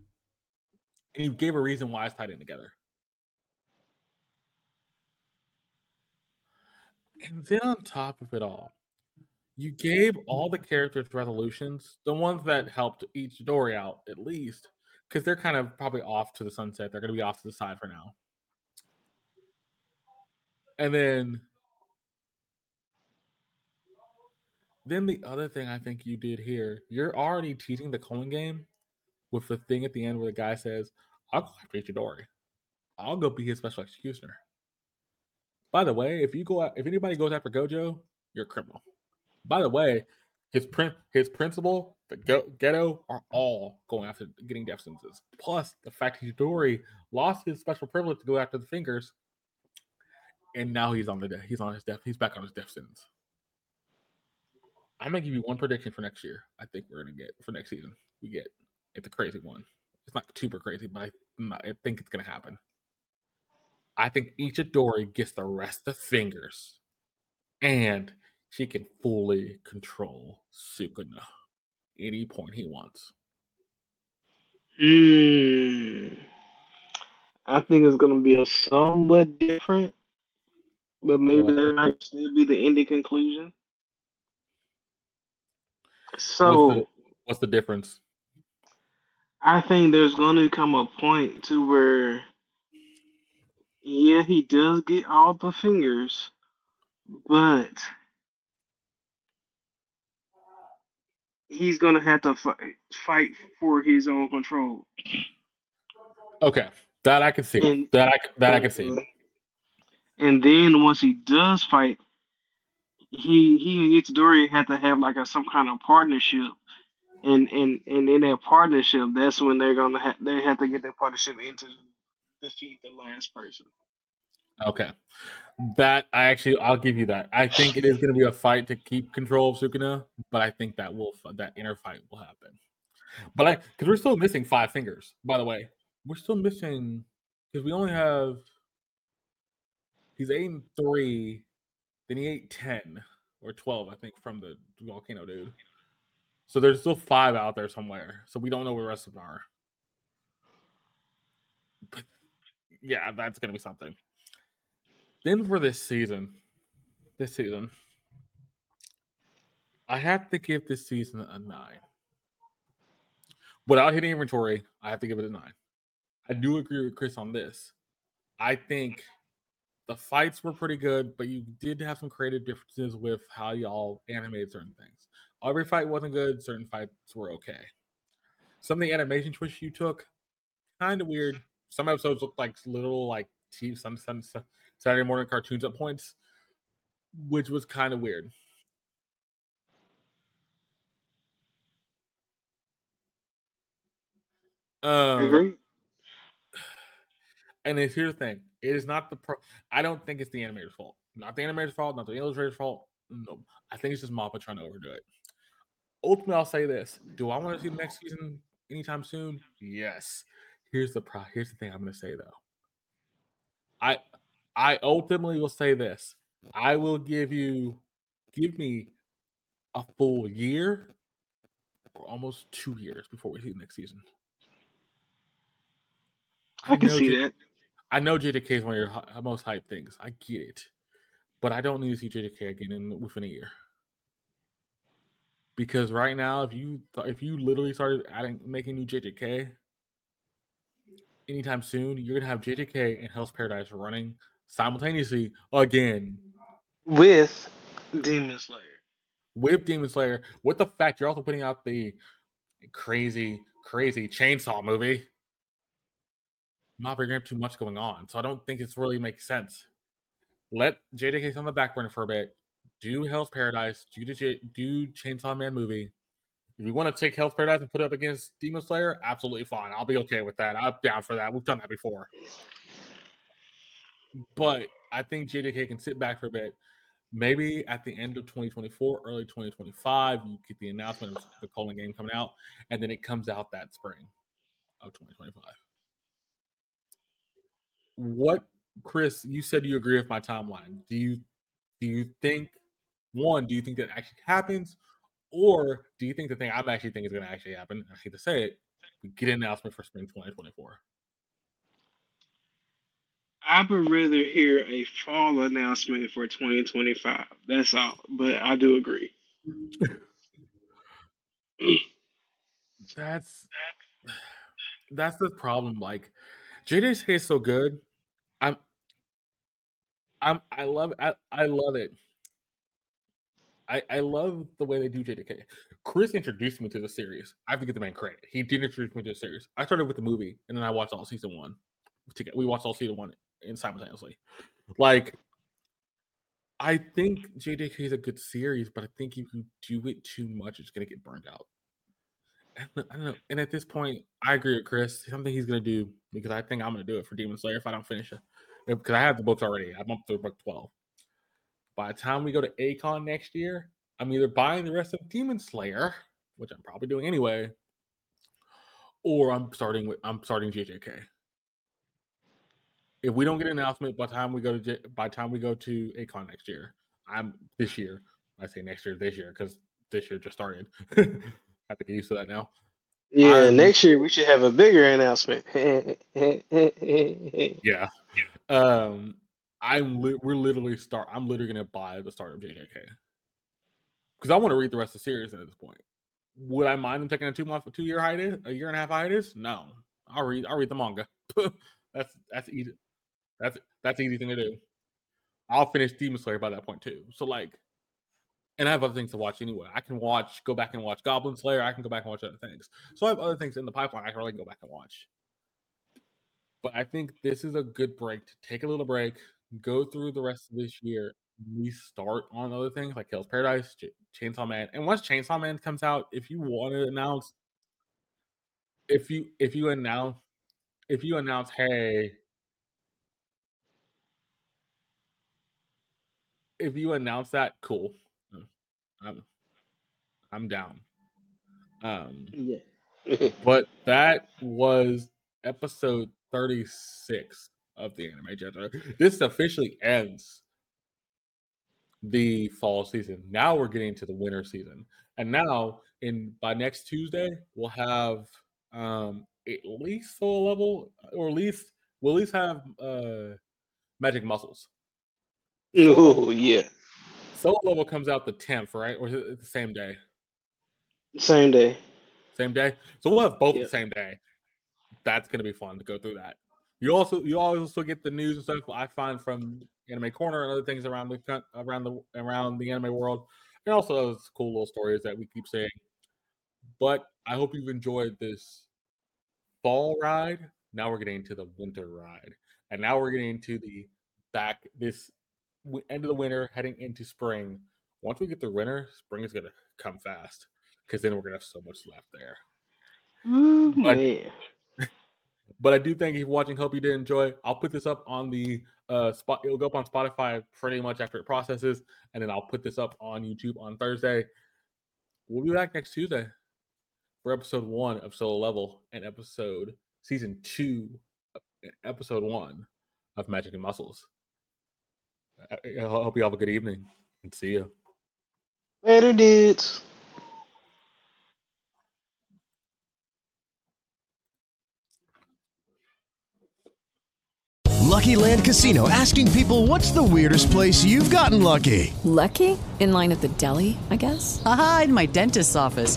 And you gave a reason why it's tied in together. And then on top of it all, you gave all the characters resolutions, the ones that helped each story out at least, because they're kind of probably off to the sunset. They're going to be off to the side for now. And then, then the other thing I think you did here, you're already teasing the Culling game with the thing at the end where the guy says, "I'll go after Itadori. I'll go be his special executioner." By the way, if you go, out, if anybody goes after Gojo, you're a criminal. By the way, his print, his principal, the Go- Geto are all going after getting death sentences. Plus, the fact Itadori lost his special privilege to go after the fingers, and now he's on the death. He's on his death. He's back on his death sentence. I'm gonna give you one prediction for next year. I think we're gonna get for next season. We get it's a crazy one. It's not super crazy, but I, I think it's gonna happen. I think Itadori gets the rest of fingers, and she can fully control Sukuna any point he wants. Hmm. I think it's gonna be a somewhat different, but maybe that might still be the ending conclusion. So what's, the, what's the difference? I think there's gonna come a point to where, yeah, he does get all the fingers, but he's gonna have to fight, fight for his own control. Okay, that I can see. And- that I that I can see. And then once he does fight, he he and Itadori have to have like a some kind of partnership. And and and in that partnership, that's when they're gonna have they have to get that partnership into defeat the last person. Okay, that I actually I'll give you that. I think it is to be a fight to keep control of Sukuna, but I think that will that inner fight will happen. But I because we're still missing five fingers. By the way, we're still missing because we only have he's and three, then he ate ten or twelve, I think, from the volcano dude. So there's still five out there somewhere. So we don't know where the rest of them are. But yeah, that's gonna be something. Then for this season, this season, I have to give this season a nine. Without hidden inventory, I have to give it a nine. I do agree with Chris on this. I think the fights were pretty good, but you did have some creative differences with how y'all animated certain things. Every fight wasn't good, certain fights were okay. Some of the animation twists you took, kind of weird. Some episodes looked like little like some, some, some Saturday morning cartoons at points, which was kind of weird. Um, and here's the thing: it is not the pro. I don't think it's the animator's fault. Not the animator's fault. Not the illustrator's fault. No, I think it's just Mappa trying to overdo it. Ultimately, I'll say this: Do I want to see the next season anytime soon? Yes. Here's the pro. Here's the thing I'm going to say though. I I ultimately will say this: I will give you, give me a full year or almost two years before we see the next season. I, I can see that. I know JJK is one of your most hyped things. I get it, but I don't need to see JJK again in within a year. Because right now, if you if you literally started adding making new JJK anytime soon, you're gonna have JJK and Hell's Paradise running simultaneously again with Demon Slayer. With Demon Slayer, with the fact you're also putting out the crazy, crazy chainsaw movie not bringing up too much going on. So I don't think it's really makes sense. Let JJK on the back burner for a bit. Do Hell's Paradise. Do J- do Chainsaw Man movie. If you want to take Hell's Paradise and put it up against Demon Slayer, absolutely fine. I'll be okay with that. I'm down for that. We've done that before. But I think JJK can sit back for a bit. Maybe at the end of 2024, early 2025, you get the announcement of the Culling game coming out, and then it comes out that spring of 2025 what Chris, you said you agree with my timeline. Do you do you think one, do you think that actually happens? Or do you think the thing I'm actually thinking is gonna actually happen? I hate to say it, we get an announcement for spring 2024. I would rather hear a fall announcement for 2025. That's all. But I do agree. that's that's the problem. Like JJK is so good I'm I'm I love I, I love it. I I love the way they do JJK. Chris introduced me to the series. I have to give the man credit. He did introduce me to the series. I started with the movie and then I watched all season one. We watched all season one in simultaneously. Like I think JJK is a good series, but I think if you do it too much, it's gonna get burned out. I don't know. And at this point, I agree with Chris. Something he's gonna do because I think I'm gonna do it for Demon Slayer if I don't finish it. Uh, because I have the books already. I'm up to book 12. By the time we go to ACON next year, I'm either buying the rest of Demon Slayer, which I'm probably doing anyway, or I'm starting with I'm starting JJK. If we don't get an announcement by time we go to J, by time we go to ACON next year, I'm this year. I say next year, this year because this year just started. have to get used to that now. Yeah, um, next year we should have a bigger announcement. yeah. Um, I'm li- we're literally start. I'm literally gonna buy the start of JJK because I want to read the rest of the series at this point. Would I mind them taking a two month, two year hiatus, a year and a half hiatus? No, I'll read. I'll read the manga. that's that's easy. That's that's easy thing to do. I'll finish Demon Slayer by that point too. So like, and I have other things to watch anyway. I can watch, go back and watch Goblin Slayer. I can go back and watch other things. So I have other things in the pipeline. I can really go back and watch. But I think this is a good break to take a little break, go through the rest of this year, restart on other things like Hell's Paradise, Ch- Chainsaw Man. And once Chainsaw Man comes out, if you want to announce, if you if you announce, if you announce, hey, if you announce that, cool. I'm I'm down. Um, yeah. but that was episode 36 of the anime Jedi. This officially ends the fall season. Now we're getting to the winter season. And now in by next Tuesday, we'll have um at least Solo Level or at least we'll at least have uh magic muscles. Oh yeah. Solo Level comes out the 10th, right? Or is it the same day? Same day. Same day. So we'll have both yep. the same day. That's gonna be fun to go through that. You also you also get the news and stuff I find from Anime Corner and other things around the around the around the anime world, and also those cool little stories that we keep saying. But I hope you've enjoyed this fall ride. Now we're getting into the winter ride, and now we're getting into the back this end of the winter, heading into spring. Once we get the winter, spring is gonna come fast because then we're gonna have so much left there. Ooh, But- man. But I do thank you for watching. Hope you did enjoy. I'll put this up on the uh spot. It'll go up on Spotify pretty much after it processes, and then I'll put this up on YouTube on Thursday. We'll be back next Tuesday for episode one of Solo Level and episode season two, episode one of Magic and Muscles. I, I hope you have a good evening and see you. Later, dudes. Lucky Land Casino asking people what's the weirdest place you've gotten lucky? Lucky? In line at the deli, I guess? Aha, in my dentist's office.